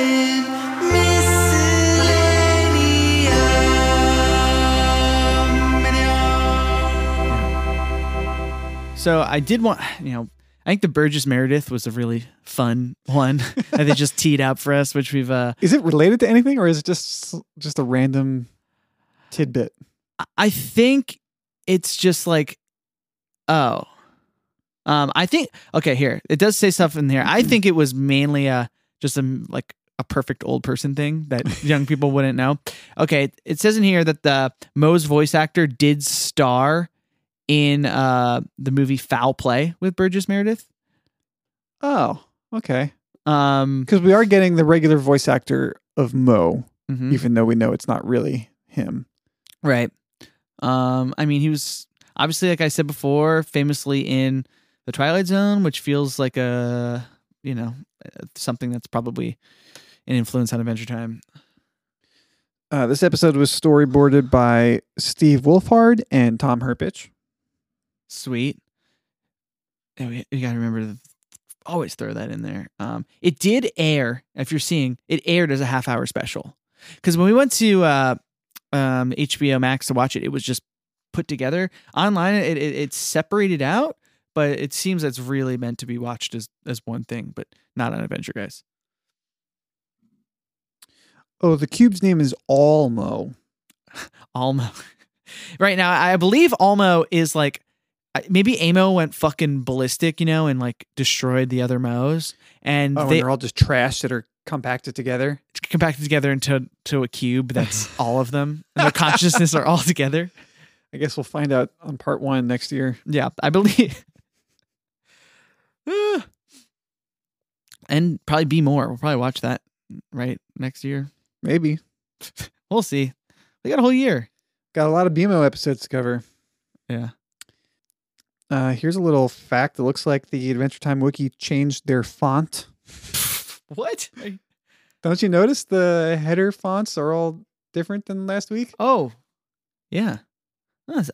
in miscellanea. So I did want, you know, I think the Burgess Meredith was a really fun one that they just teed up for us, which we've uh Is it related to anything, or is it just just a random tidbit? I think it's just like, oh, um, I think okay. Here it does say stuff in here. I think it was mainly a just a like a perfect old person thing that young people wouldn't know. Okay, it says in here that the Moe's voice actor did star in uh the movie Foul Play with Burgess Meredith. Oh, okay. Um, Because we are getting the regular voice actor of Mo, mhm. even though we know it's not really him. Right. Um, I mean, he was obviously, like I said before, famously in the Twilight Zone, which feels like a you know uh, something that's probably an influence on Adventure Time. Uh, this episode was storyboarded by Steve Wolfhard and Tom Herpich. Sweet. And we, you got to remember to always throw that in there. Um, it did air. If you're seeing, it aired as a half hour special. Because when we went to uh, um, HBO Max to watch it, it was just put together online. It, it it's separated out, but it seems that's really meant to be watched as as one thing, but not on Adventure Guys. Oh, the cube's name is Almo. Almo. right now, I believe Almo is like maybe Amo went fucking ballistic, you know, and like destroyed the other Mo's, and Oh, and they they're all just trash that are compacted together. compacted together into to a cube that's all of them, and their consciousness are all together. I guess we'll find out on part one next year. Yeah, I believe. And probably be more. We'll probably watch that right next year. Maybe. We'll see. We got a whole year. Got a lot of BMO episodes to cover. Yeah. Uh, here's a little fact. It looks like the Adventure Time wiki changed their font. What? Don't you notice the header fonts are all different than last week? Oh, yeah.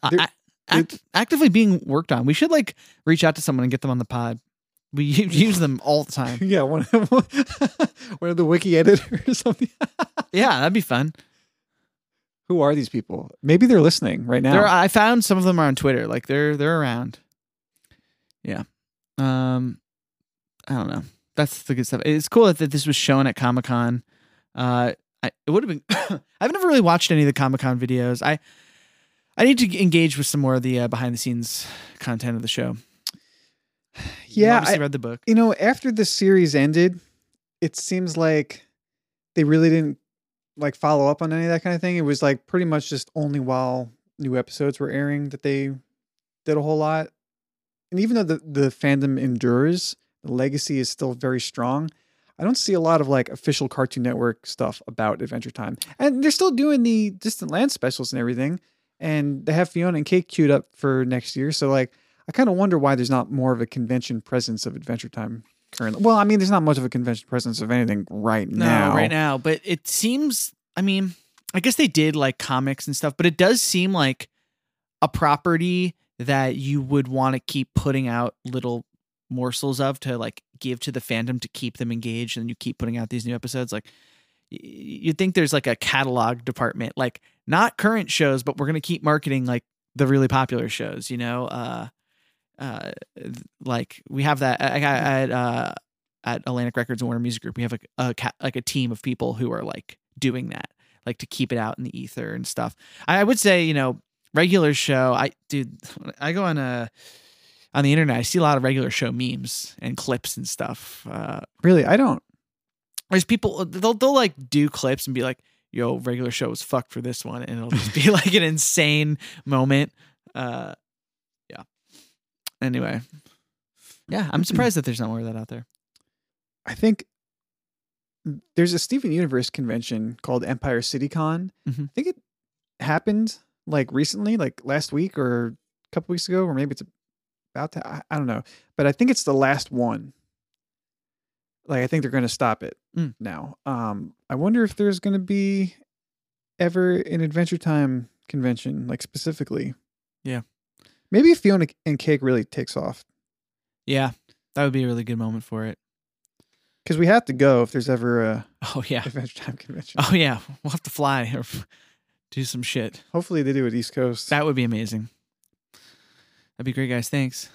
A- act- actively being worked on. We should like reach out to someone and get them on the pod. We use them all the time. yeah, one of one of the wiki editors or something. Yeah, that'd be fun. Who are these people? Maybe they're listening right now. There, I found some of them are on Twitter. Like they're they're around. Yeah. Um, I don't know. That's the good stuff. It's cool that this was shown at Comic Con. Uh, I, it would have been. I've never really watched any of the Comic Con videos. I I need to engage with some more of the uh, behind the scenes content of the show. Yeah, I- read the book. you know, after the series ended, it seems like they really didn't like follow up on any of that kind of thing. It was like pretty much just only while new episodes were airing that they did a whole lot. And even though the, the fandom endures, the legacy is still very strong. I don't see a lot of like official Cartoon Network stuff about Adventure Time. And they're still doing the Distant Land specials and everything. And they have Fiona and Cake queued up for next year. So like I kind of wonder why there's not more of a convention presence of Adventure Time currently. Well, I mean, there's not much of a convention presence of anything right No, now. right now. But it seems, I mean, I guess they did like comics and stuff, but it does seem like a property that you would want to keep putting out little morsels of to like give to the fandom to keep them engaged and you keep putting out these new episodes like you'd think there's like a catalog department like not current shows but we're going to keep marketing like the really popular shows you know uh uh like we have that I got at uh at Atlantic Records and Warner Music Group, we have a, a like a team of people who are like doing that, like to keep it out in the ether and stuff. I, I would say, you know, regular show. I dude, I go on a on the internet. I see a lot of regular show memes and clips and stuff. Uh, Really, I don't. there's people they'll they'll like do clips and be like, "Yo, regular show was fucked for this one," and it'll just be like an insane moment. Uh, yeah. Anyway, yeah, I'm surprised that there's not more of that out there. I think there's a Steven Universe convention called Empire City Con. Mhm. I think it happened like recently, like last week or a couple weeks ago, or maybe it's about to. I, I don't know, but I think it's the last one. Like I think they're going to stop it Mm. now. Um, I wonder if there's going to be ever an Adventure Time convention, like specifically. Yeah. Maybe if Fiona and Cake really takes off, Yeah, that would be a really good moment for it. because we have to go if there's ever a Oh yeah. Adventure Time convention. Oh yeah. We'll have to fly do some shit. Hopefully they do it East Coast. That would be amazing. That'd be great, guys. Thanks.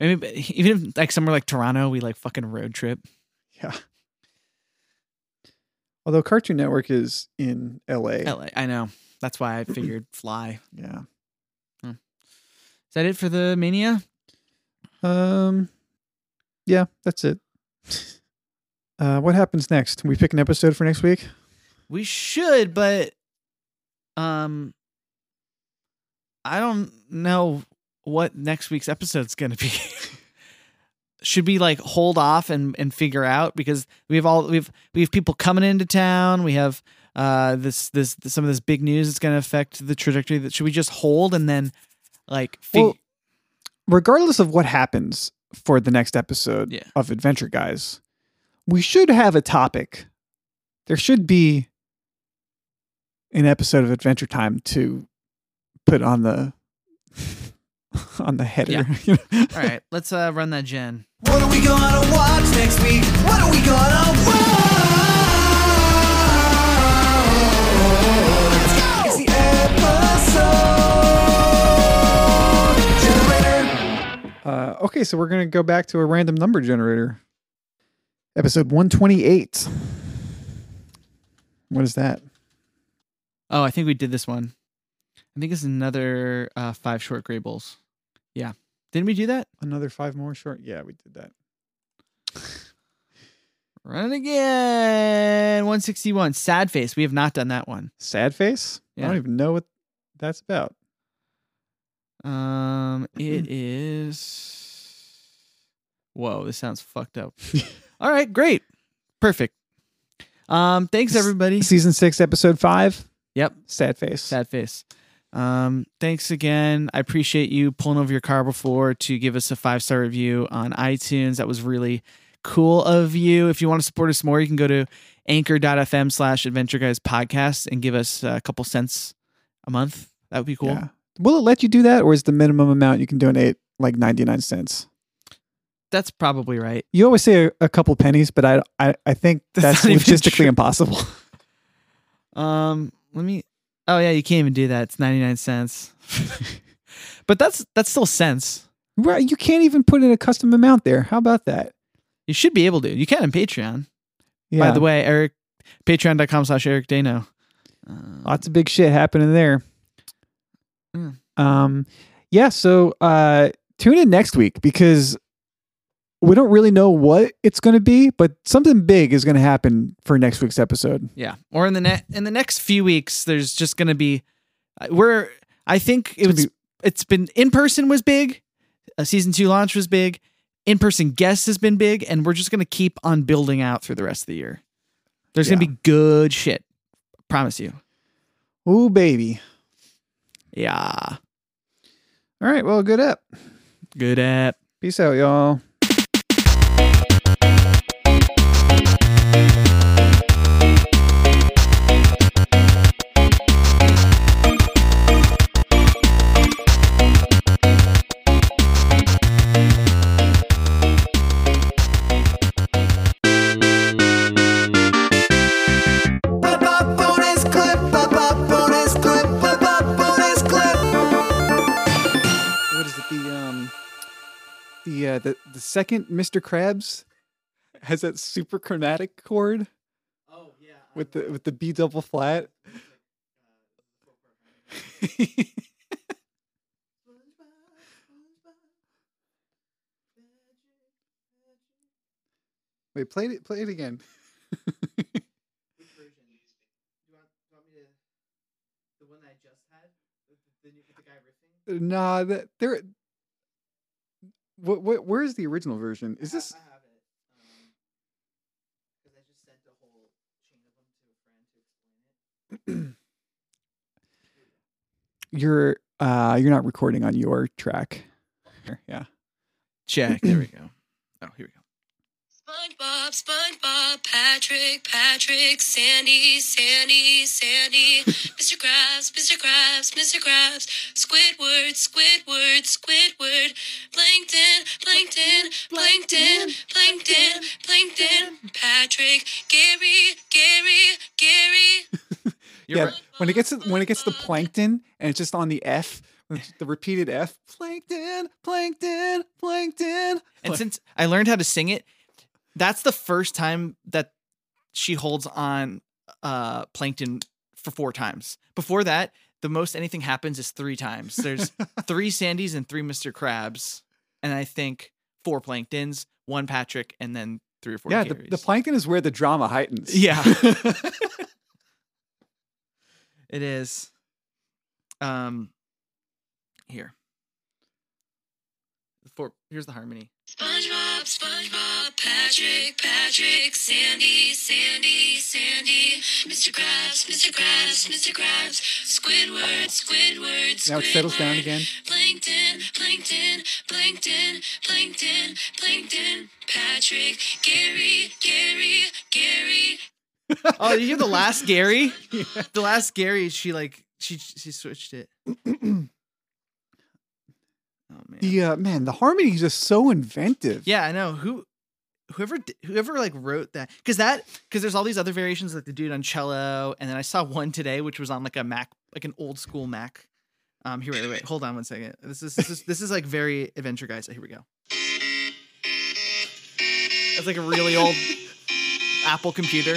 Maybe even if like somewhere like Toronto, we like fucking road trip. yeah. Although Cartoon Network is in LA. LA. I know. That's why I figured fly. Yeah. Is that it for the mania? Um yeah, that's it. Uh what happens next? We pick an episode for next week? We should, but um I don't know what next week's episode's gonna be. should we like hold off and and figure out because we have all we have we have people coming into town. We have uh this this, some of this big news that's gonna affect the trajectory. That should we just hold and then like fig- Well, regardless of what happens for the next episode Yeah. of Adventure Guys, we should have a topic. There should be an episode of Adventure Time to put on the on the header. Yeah. All right, let's uh, run that gen. What are we gonna watch next week? What are we gonna watch? It's the episode generator. Uh, okay, so we're gonna go back to a random number generator. Episode one twenty eight. What is that? Oh, I think we did this one. I think it's another uh, five Short Graybles. Yeah, didn't we do that? Another five more short? Yeah, we did that. Run it again. One sixty one. Sad face. We have not done that one. Sad face? I don't even know what that's about. Um, it is. Whoa, this sounds fucked up. All right, great, perfect. Um, thanks everybody. Season six, episode five. Yep, Sad face. sad face. Um, thanks again. I appreciate you pulling over your car before to give us a five star review on iTunes. That was really cool of you. If you want to support us more, you can go to anchor.fm slash adventure guys podcast and give us a couple cents a month. That would be cool. Yeah. Will it let you do that, or is the minimum amount you can donate like ninety nine cents? That's probably right. You always say a, a couple pennies, but I I, I think That's that's, logistically impossible. Um, let me. Oh yeah, you can't even do that. It's ninety nine cents. but that's that's still cents. right? You can't even put in a custom amount there. How about that? You should be able to. You can on Patreon. Yeah. By the way, Eric, patreon.com slash Eric Dano. Lots of big shit happening there. Mm. Um, yeah. So uh, tune in next week because we don't really know what it's going to be, but something big is going to happen for next week's episode. yeah. Or in the ne- in the next few weeks, there's just gonna be. uh, We're. I think it was be- it's been in person was big. A season two launch was big. In person guests has been big, and we're just gonna keep on building out through the rest of the year. There's gonna be good shit. Promise you. Ooh, baby. Yeah. All right. Well, good up. Good app. Peace out, y'all. The uh, the the second Mr. Krabs has that super chromatic chord Oh yeah. with the with the B double flat. Wait, play it. Play it again. Which version? Do you want, do you want me to the one that I just had with the, with the guy riffing? Nah, that there. What what? Where is the original version? Is this? I have it. Um, I just sent a whole chain of them to a friend to explain it. You're uh you're not recording on your track. Yeah. Check. There we go. Oh, here we go. SpongeBob, SpongeBob, Patrick, Patrick, Sandy, Sandy, Sandy, Mr. Krabs, Mr. Krabs, Mr. Krabs, Squidward, Squidward, Squidward, Plankton, Plankton, Plankton, Plankton, Plankton, Patrick, Gary, Gary, Gary. You're yeah. right. When it gets to, when it gets to plankton and it's just on the F, the repeated F, plankton, plankton, plankton. And since I learned how to sing it, that's the first time that she holds on uh plankton for four times. Before that, the most anything happens is three times. There's three Sandys and three Mr. Krabs, and I think four planktons, one Patrick, and then three or four. yeah, the, the plankton is where the drama heightens. Yeah. It is. Um, here. The four. Here's the harmony. SpongeBob, SpongeBob, Patrick, Patrick, Sandy, Sandy, Sandy, Mr. Krabs, Mr. Krabs, Mr. Krabs, Squidward, Squidward, Squidward. Now it settles down again. Plankton, Plankton, Plankton, Plankton, Plankton. Patrick, Gary, Gary, Gary. Oh, you hear the last Gary? The last Gary, she like she she switched it. oh man. The uh, man, the harmony is just so inventive. Yeah, I know. Who whoever whoever like wrote that cuz that cuz there's all these other variations like the dude on cello and then I saw one today which was on like a Mac like an old school Mac. Um here wait wait, wait hold on one second. This is this is this is like very adventure guys. Here we go. It's like a really old Apple computer.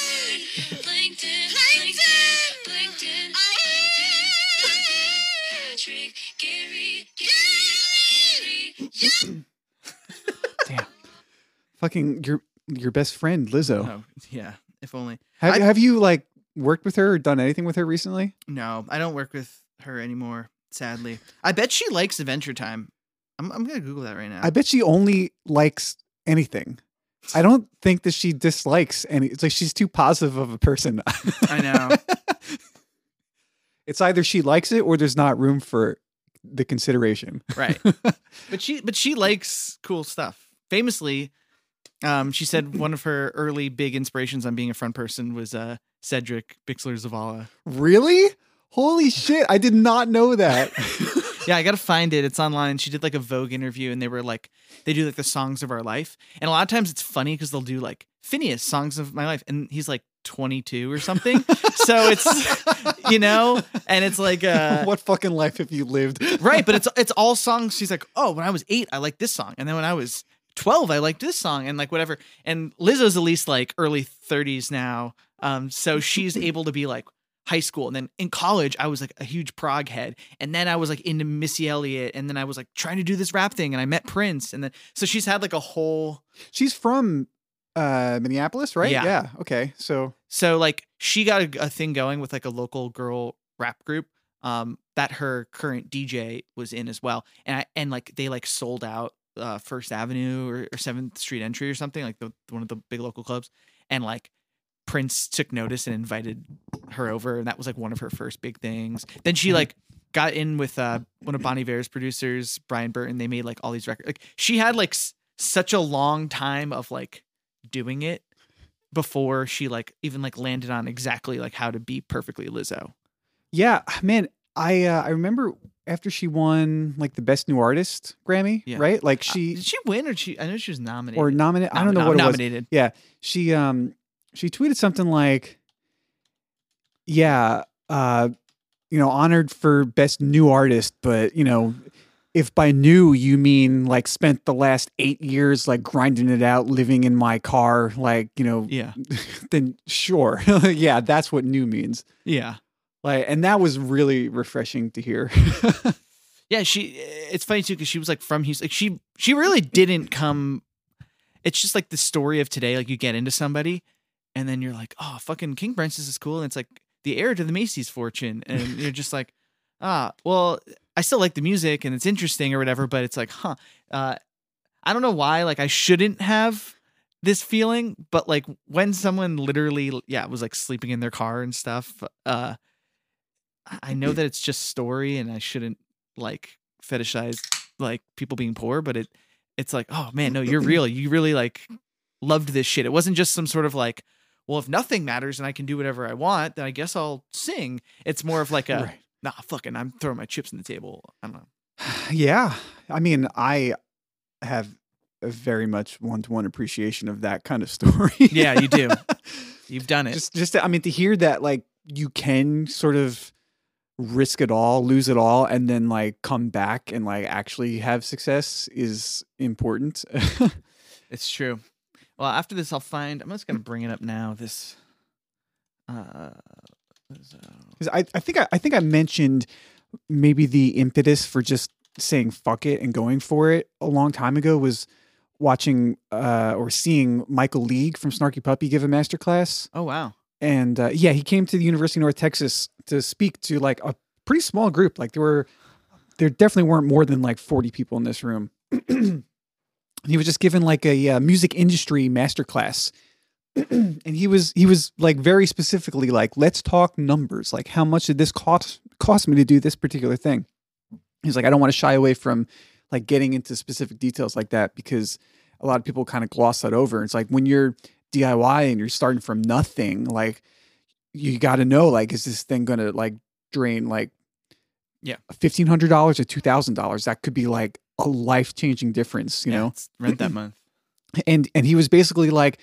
Fucking your your best friend Lizzo. Oh, yeah. If only. Have I- have you like worked with her or done anything with her recently? No, I don't work with her anymore. Sadly, I bet she likes Adventure Time. I'm I'm gonna Google that right now. I bet she only likes anything. I don't think that she dislikes any. It's like she's too positive of a person. I know. it's either she likes it or there's not room for the consideration. right. But she but she likes cool stuff. Famously, um, she said one of her early big inspirations on being a front person was uh Cedric Bixler Zavala. Really? Holy shit! I did not know that. Yeah, I gotta find it. It's online. She did like a Vogue interview, and they were like, they do like the songs of our life, and a lot of times it's funny because they'll do like Finneas songs of my life, and he's like 22 or something. so it's you know, and it's like uh what fucking life have you lived? right, but it's it's all songs. She's like, oh, when I was eight, I liked this song, and then when I was 12, I liked this song, and like whatever. And Lizzo's at least like early 30s now, um, so she's able to be like high school, and then in college, I was like a huge prog head, and then I was like into Missy Elliott, and then I was like trying to do this rap thing, and I met Prince, and then so she's had like a whole She's from uh Minneapolis, right? Yeah. Yeah. Okay. So So like she got a, a thing going with like a local girl rap group um that her current DJ was in as well. And I and like they like sold out uh First Avenue or, or 7th Street Entry or something like the one of the big local clubs and like Prince took notice and invited her over and that was like one of her first big things. Then she like got in with uh one of Bon Iver's producers, Brian Burton. They made like all these records. Like she had like s- such a long time of like doing it before she like even like landed on exactly like how to be perfectly Lizzo. yeah, man, I uh, I remember after she won like the best new artist Grammy, Yeah. right? Like Uh, she did she win or she? I know she was nominated or nominated. I don't know Nom- what it was. nominated. Yeah, she um she tweeted something like, "Yeah, uh, you know, honored for best new artist, but you know." If by new you mean like spent the last eight years like grinding it out, living in my car, like you know, Yeah, then sure, yeah, that's what new means. yeah, Like, and that was really refreshing to hear. yeah. She. It's funny too because she was like from Houston. Like she she really didn't come. It's just like the story of today. Like you get into somebody, and then you're like, oh, fucking King Princess is cool, and it's like the heir to the Macy's fortune, and you're just like, ah, well, I still like the music and it's interesting or whatever, but it's like, huh, uh, I don't know why. Like I shouldn't have this feeling, but like when someone literally, yeah, was like sleeping in their car and stuff, uh, I- know that it's just story and I shouldn't like fetishize like people being poor, but it, it's like, oh man, no, you're real. You really like loved this shit. It wasn't just some sort of like, well, if nothing matters and I can do whatever I want, then I guess I'll sing. It's more of like a, Right. nah, fucking, I'm throwing my chips on the table. I don't know. yeah. I mean, I have a very much one to one appreciation of that kind of story. Yeah, you do. You've done it. just, just, I mean, to hear that, like, you can sort of risk it all, lose it all, and then like come back and like actually have success is important. It's true. Well, after this, I'll find. I'm just gonna bring it up now. This. Uh, so- 'Cause I, I think I, I think I mentioned maybe the impetus for just saying fuck it and going for it a long time ago was watching uh, or seeing Michael League from Snarky Puppy give a masterclass. oh wow. And uh, yeah, he came to the University of North Texas to speak to like a pretty small group. Like there were, there definitely weren't more than like 40 people in this room. he was just given like a uh, music industry master class. and he was he was like very specifically like let's talk numbers like how much did this cost cost me to do this particular thing he's like i don't want to shy away from like getting into specific details like that because a lot of people kind of gloss that over it's like when you're diy and you're starting from nothing like you got to know like is this thing gonna like drain like Yeah. $1500 or $2000 that could be like a life-changing difference you Yeah, know rent that month. and and he was basically like,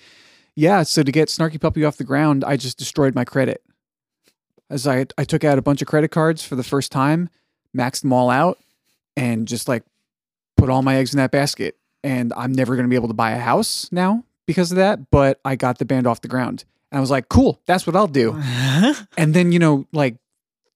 "Yeah, so to get Snarky Puppy off the ground, I just destroyed my credit. As I I took out a bunch of credit cards for the first time, maxed them all out, and just like put all my eggs in that basket. And I'm never going to be able to buy a house now because of that. But I got the band off the ground, and I was like, "Cool, that's what I'll do." And then, you know, like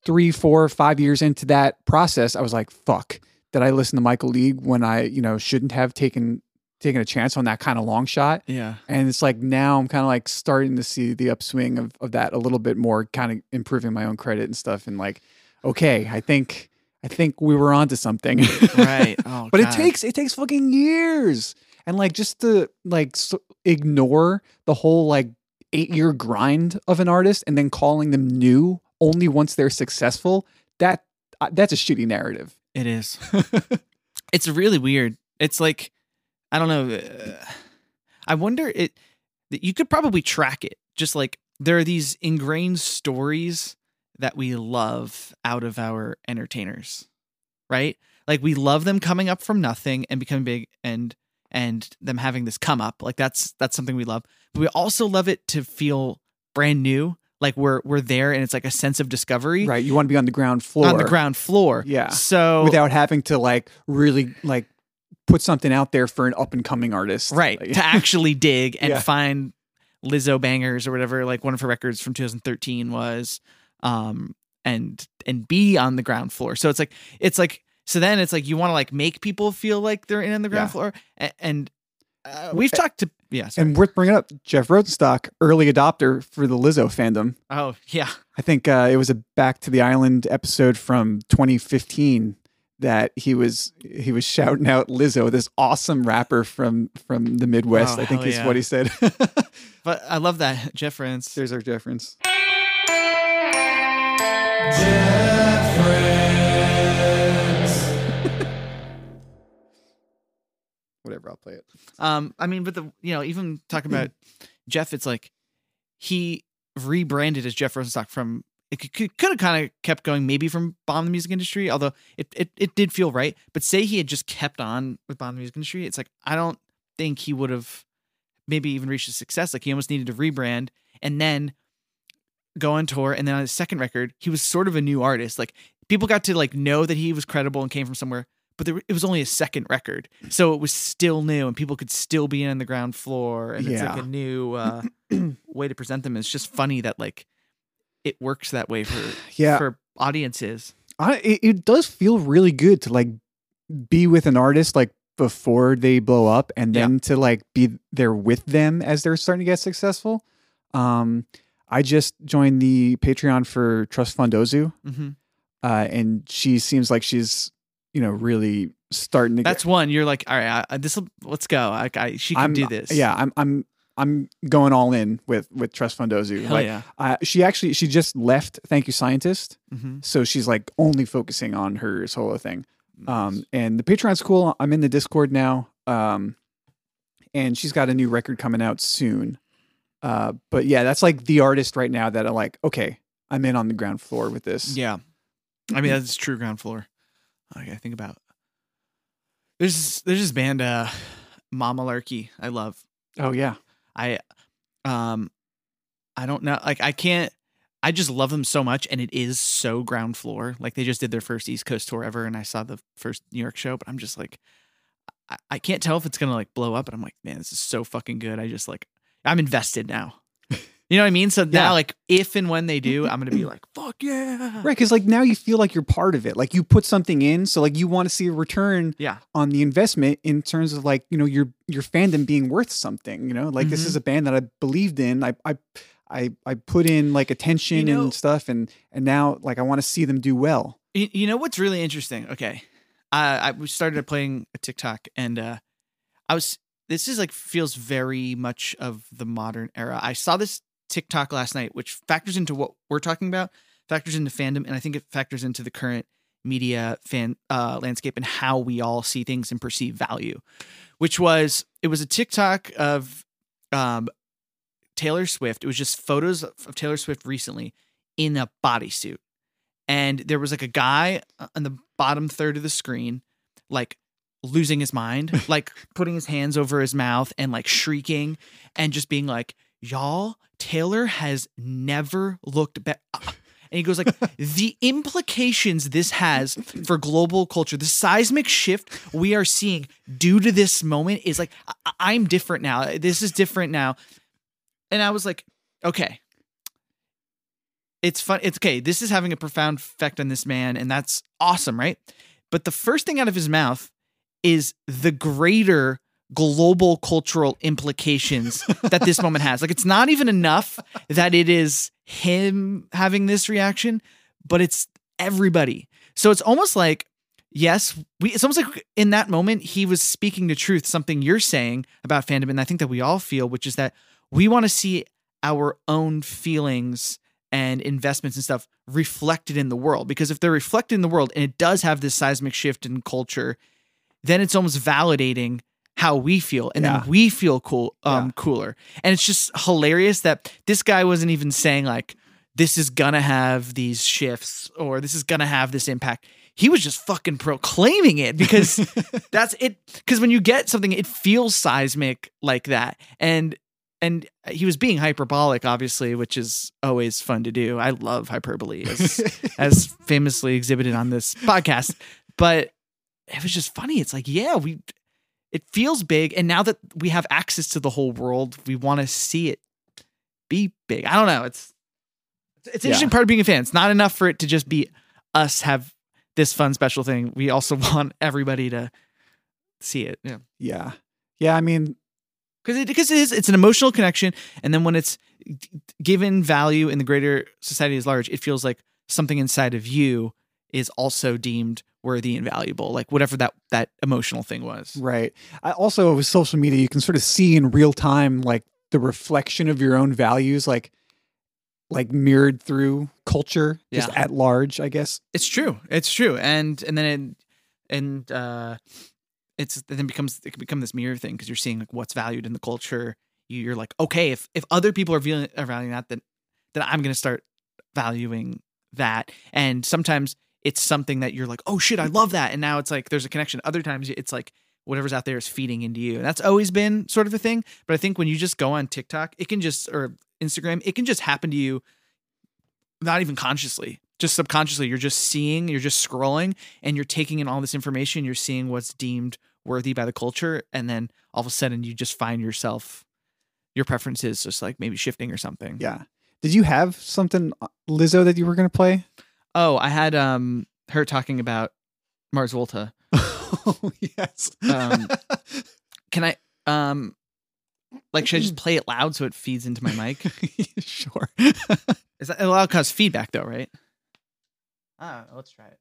three, four, five years into that process, I was like, fuck, did I listen to Michael League when I, you know, shouldn't have taken taken a chance on that kind of long shot? yeah. And it's like now I'm kind of like starting to see the upswing of, of that a little bit more, kind of improving my own credit and stuff. And like, okay, I think I think we were onto something. Right. Oh, but it takes it takes fucking years and like just to like s ignore the whole like eight year grind of an artist and then calling them new only once they're successful that uh, that's a shitty narrative It is. it's really weird. It's like I don't know. uh, I wonder it. You could probably track it. Just like there are these ingrained stories that we love out of our entertainers, right? Like we love them coming up from nothing and becoming big, and and them having this come up. Like that's that's something we love. But we also love it to feel brand new. Like we're we're there, and it's like a sense of discovery right you want to be on the ground floor on the ground floor. Yeah. So without having to like really like put something out there for an up and coming artist right Like- to actually dig and Yeah. find lizzo bangers or whatever like one of her records from 2013 was um and and be on the ground floor so it's like it's like so then it's like you want to like make people feel like they're in on the ground Yeah. floor and, and uh, we've talked to yeah sorry. and worth bringing up jeff rosenstock early adopter for the lizzo fandom oh yeah I think uh, it was a Back to the Island episode from 2015 that he was he was shouting out Lizzo, this awesome rapper from from the Midwest. Oh, I think hell is yeah. what he said. but i love that jeff Rance. There's our difference. Whatever, I'll play it. Um, I mean, but the you know, even talking about Jeff, it's like he rebranded as Jeff Rosenstock from it could, could have kind of kept going maybe from Bomb the Music Industry, although it, it it did feel right. But say he had just kept on with Bomb the Music Industry, it's like I don't think he would have maybe even reached his success. Like he almost needed to rebrand and then go on tour, and then on his second record, he was sort of a new artist. Like people got to like know that he was credible and came from somewhere. But there, it was only a second record, so it was still new, and people could still be in the ground floor, and it's like a new uh, way to present them. It's just funny that like it works that way for Yeah. for audiences. I, it, it does feel really good to like be with an artist like before they blow up and then to like be there with them as they're starting to get successful. Um, I just joined the Patreon for Trust Fund Ozu, hmm uh, and she seems like she's you know really starting to. That's one. You're like, all right, I, this will let's go. I, I she can I'm, do this. Yeah, I'm I'm I'm going all in with with Trust Fund Ozu. hell like, yeah. uh, she actually she just left. Thank you, scientist. hmm So she's like only focusing on her solo thing. Um, and the Patreon's cool. I'm in the Discord now. Um, and she's got a new record coming out soon. Uh, but yeah, that's like the artist right now that I'm like, okay, I'm in on the ground floor with this. Yeah. I mean, that's true ground floor. Like, I think about there's there's this band, uh, Mama. I love. Oh yeah. I, um, I don't know. Like, I can't. I just love them so much, and it is so ground floor. Like they just did their first East Coast tour ever, and I saw the first New York show, but I'm just like, I, I can't tell if it's gonna like blow up, but I'm like, man, this is so fucking good. I just like, I'm invested now. You know what I mean? So Yeah. now, like, if and when they do, I'm gonna be like, fuck yeah, Right, because like now you feel like you're part of it. Like you put something in, so like you want to see a return yeah, on the investment in terms of like you know your your fandom being worth something. You know, like this Mhm. is a band that I believed in. I I I, I put in like attention You know- and stuff, and and now like I want to see them do well. You, you know what's really interesting? Okay, I I started playing a TikTok, and uh, I was this is like feels very much of the modern era. I saw this TikTok last night, which factors into what we're talking about, factors into fandom, and I think it factors into the current media fan uh, landscape and how we all see things and perceive value. Which was it was a TikTok of um, Taylor Swift. It was just photos of Taylor Swift recently in a bodysuit and there was like a guy on the bottom third of the screen like losing his mind like putting his hands over his mouth and like shrieking and just being like y'all taylor has never looked better uh, and he goes like the implications this has for global culture the seismic shift we are seeing due to this moment is like I- i'm different now this is different now and i was like okay it's fun. It's okay. This is having a profound effect on this man, and that's awesome, right? But the first thing out of his mouth is the greater global cultural implications that this moment has. Like, it's not even enough that it is him having this reaction, but it's everybody. So it's almost like, yes, we. It's almost like in that moment he was speaking the truth, something you're saying about fandom, and I think that we all feel, which is that we want to see our own feelings and investments and stuff reflected in the world because if they're reflected in the world and it does have this seismic shift in culture then it's almost validating how we feel and Yeah. then we feel cool um Yeah. cooler. And it's just hilarious that this guy wasn't even saying like this is gonna have these shifts or this is gonna have this impact. He was just fucking proclaiming it because that's it because when you get something it feels seismic like that. And and he was being hyperbolic obviously which is always fun to do. I love hyperbole as, as famously exhibited on this podcast. But it was just funny. It's like yeah we it feels big and now that we have access to the whole world we want to see it be big. I don't know. It's it's an Yeah. interesting part of being a fan. It's not enough for it to just be us have this fun special thing. We also want everybody to see it. Yeah. Yeah, yeah. I mean, because it, because it is it's an emotional connection and then when it's given value in the greater society as large it feels like something inside of you is also deemed worthy and valuable like whatever that that emotional thing was Right. I also with social media, you can sort of see in real time like the reflection of your own values, like like mirrored through culture, just Yeah. at large, I guess. it's true it's true and and then it, and uh it's it then becomes it can become this mirror thing because you're seeing like what's valued in the culture you, you're like okay if if other people are valuing, are valuing that then then i'm gonna start valuing that and sometimes it's something that you're like oh shit i love that. And now it's like there's a connection. Other times it's like whatever's out there is feeding into you. And that's always been sort of a thing. But i think when you just go on tiktok it can just or instagram it can just happen to you not even consciously just subconsciously. You're just seeing you're just scrolling and you're taking in all this information. You're seeing what's deemed worthy by the culture. And then all of a sudden you just find yourself your preferences just like maybe shifting or something. Yeah. Did you have something uh, Lizzo that you were going to play? Oh i had um her talking about mars volta oh, yes. Um, can i um like should i just play it loud so it feeds into my mic sure. is that it'll cause feedback though right i don't let's try it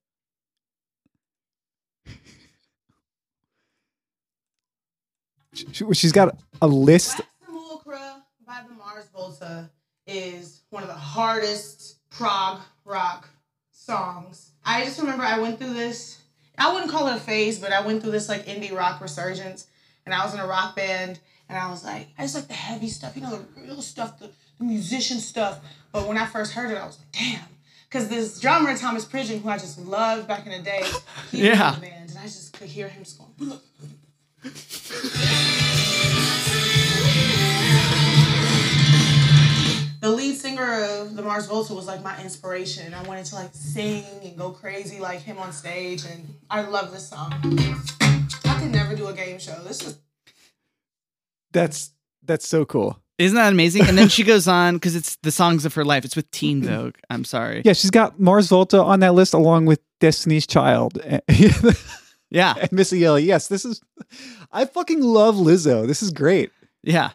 She- She's got a list. Simulacra by the Mars Volta is one of the hardest prog rock songs. I just remember I went through this, I wouldn't call it a phase, but I went through this like indie rock resurgence. And I was in a rock band and I was like, I just like the heavy stuff, you know, the real stuff, the, the musician stuff. But when I first heard it, I was like, damn. Because this drummer, Thomas Pridgen, who I just loved back in the day, he was Yeah. in the band. And I just could hear him just going, the lead singer of the Mars Volta was like my inspiration. I wanted to like sing and go crazy like him on stage, and I love this song. I could never do a game show. This is That's that's so cool. Isn't that amazing? And then she goes on because it's the songs of her life. It's with Teen Vogue. I'm sorry. Yeah, she's got Mars Volta on that list along with Destiny's Child and Yeah. Missy Elliott. Yes, this is. I fucking love Lizzo. This is great. Yeah.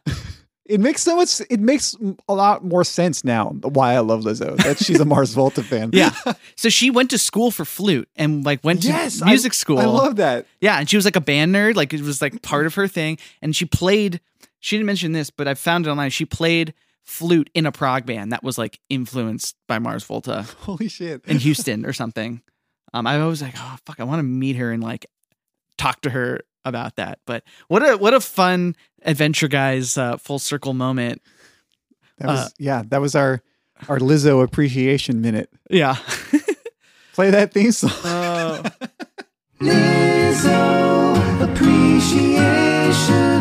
It makes so much. It makes a lot more sense now why I love Lizzo. That she's a Mars Volta fan. Yeah. So she went to school for flute and like went to Yes, music I, school. I love that. Yeah, and she was like a band nerd, like it was like part of her thing. And she played. She didn't mention this, but I found it online. She played flute in a prog band that was like influenced by Mars Volta Holy shit. in Houston or something. Um, I was like, oh fuck, I want to meet her and like talk to her about that. But what a what a fun Adventure Guys uh, full circle moment. That was uh, yeah, that was our our Lizzo appreciation minute. Yeah. Play that theme song. Uh, Lizzo appreciation.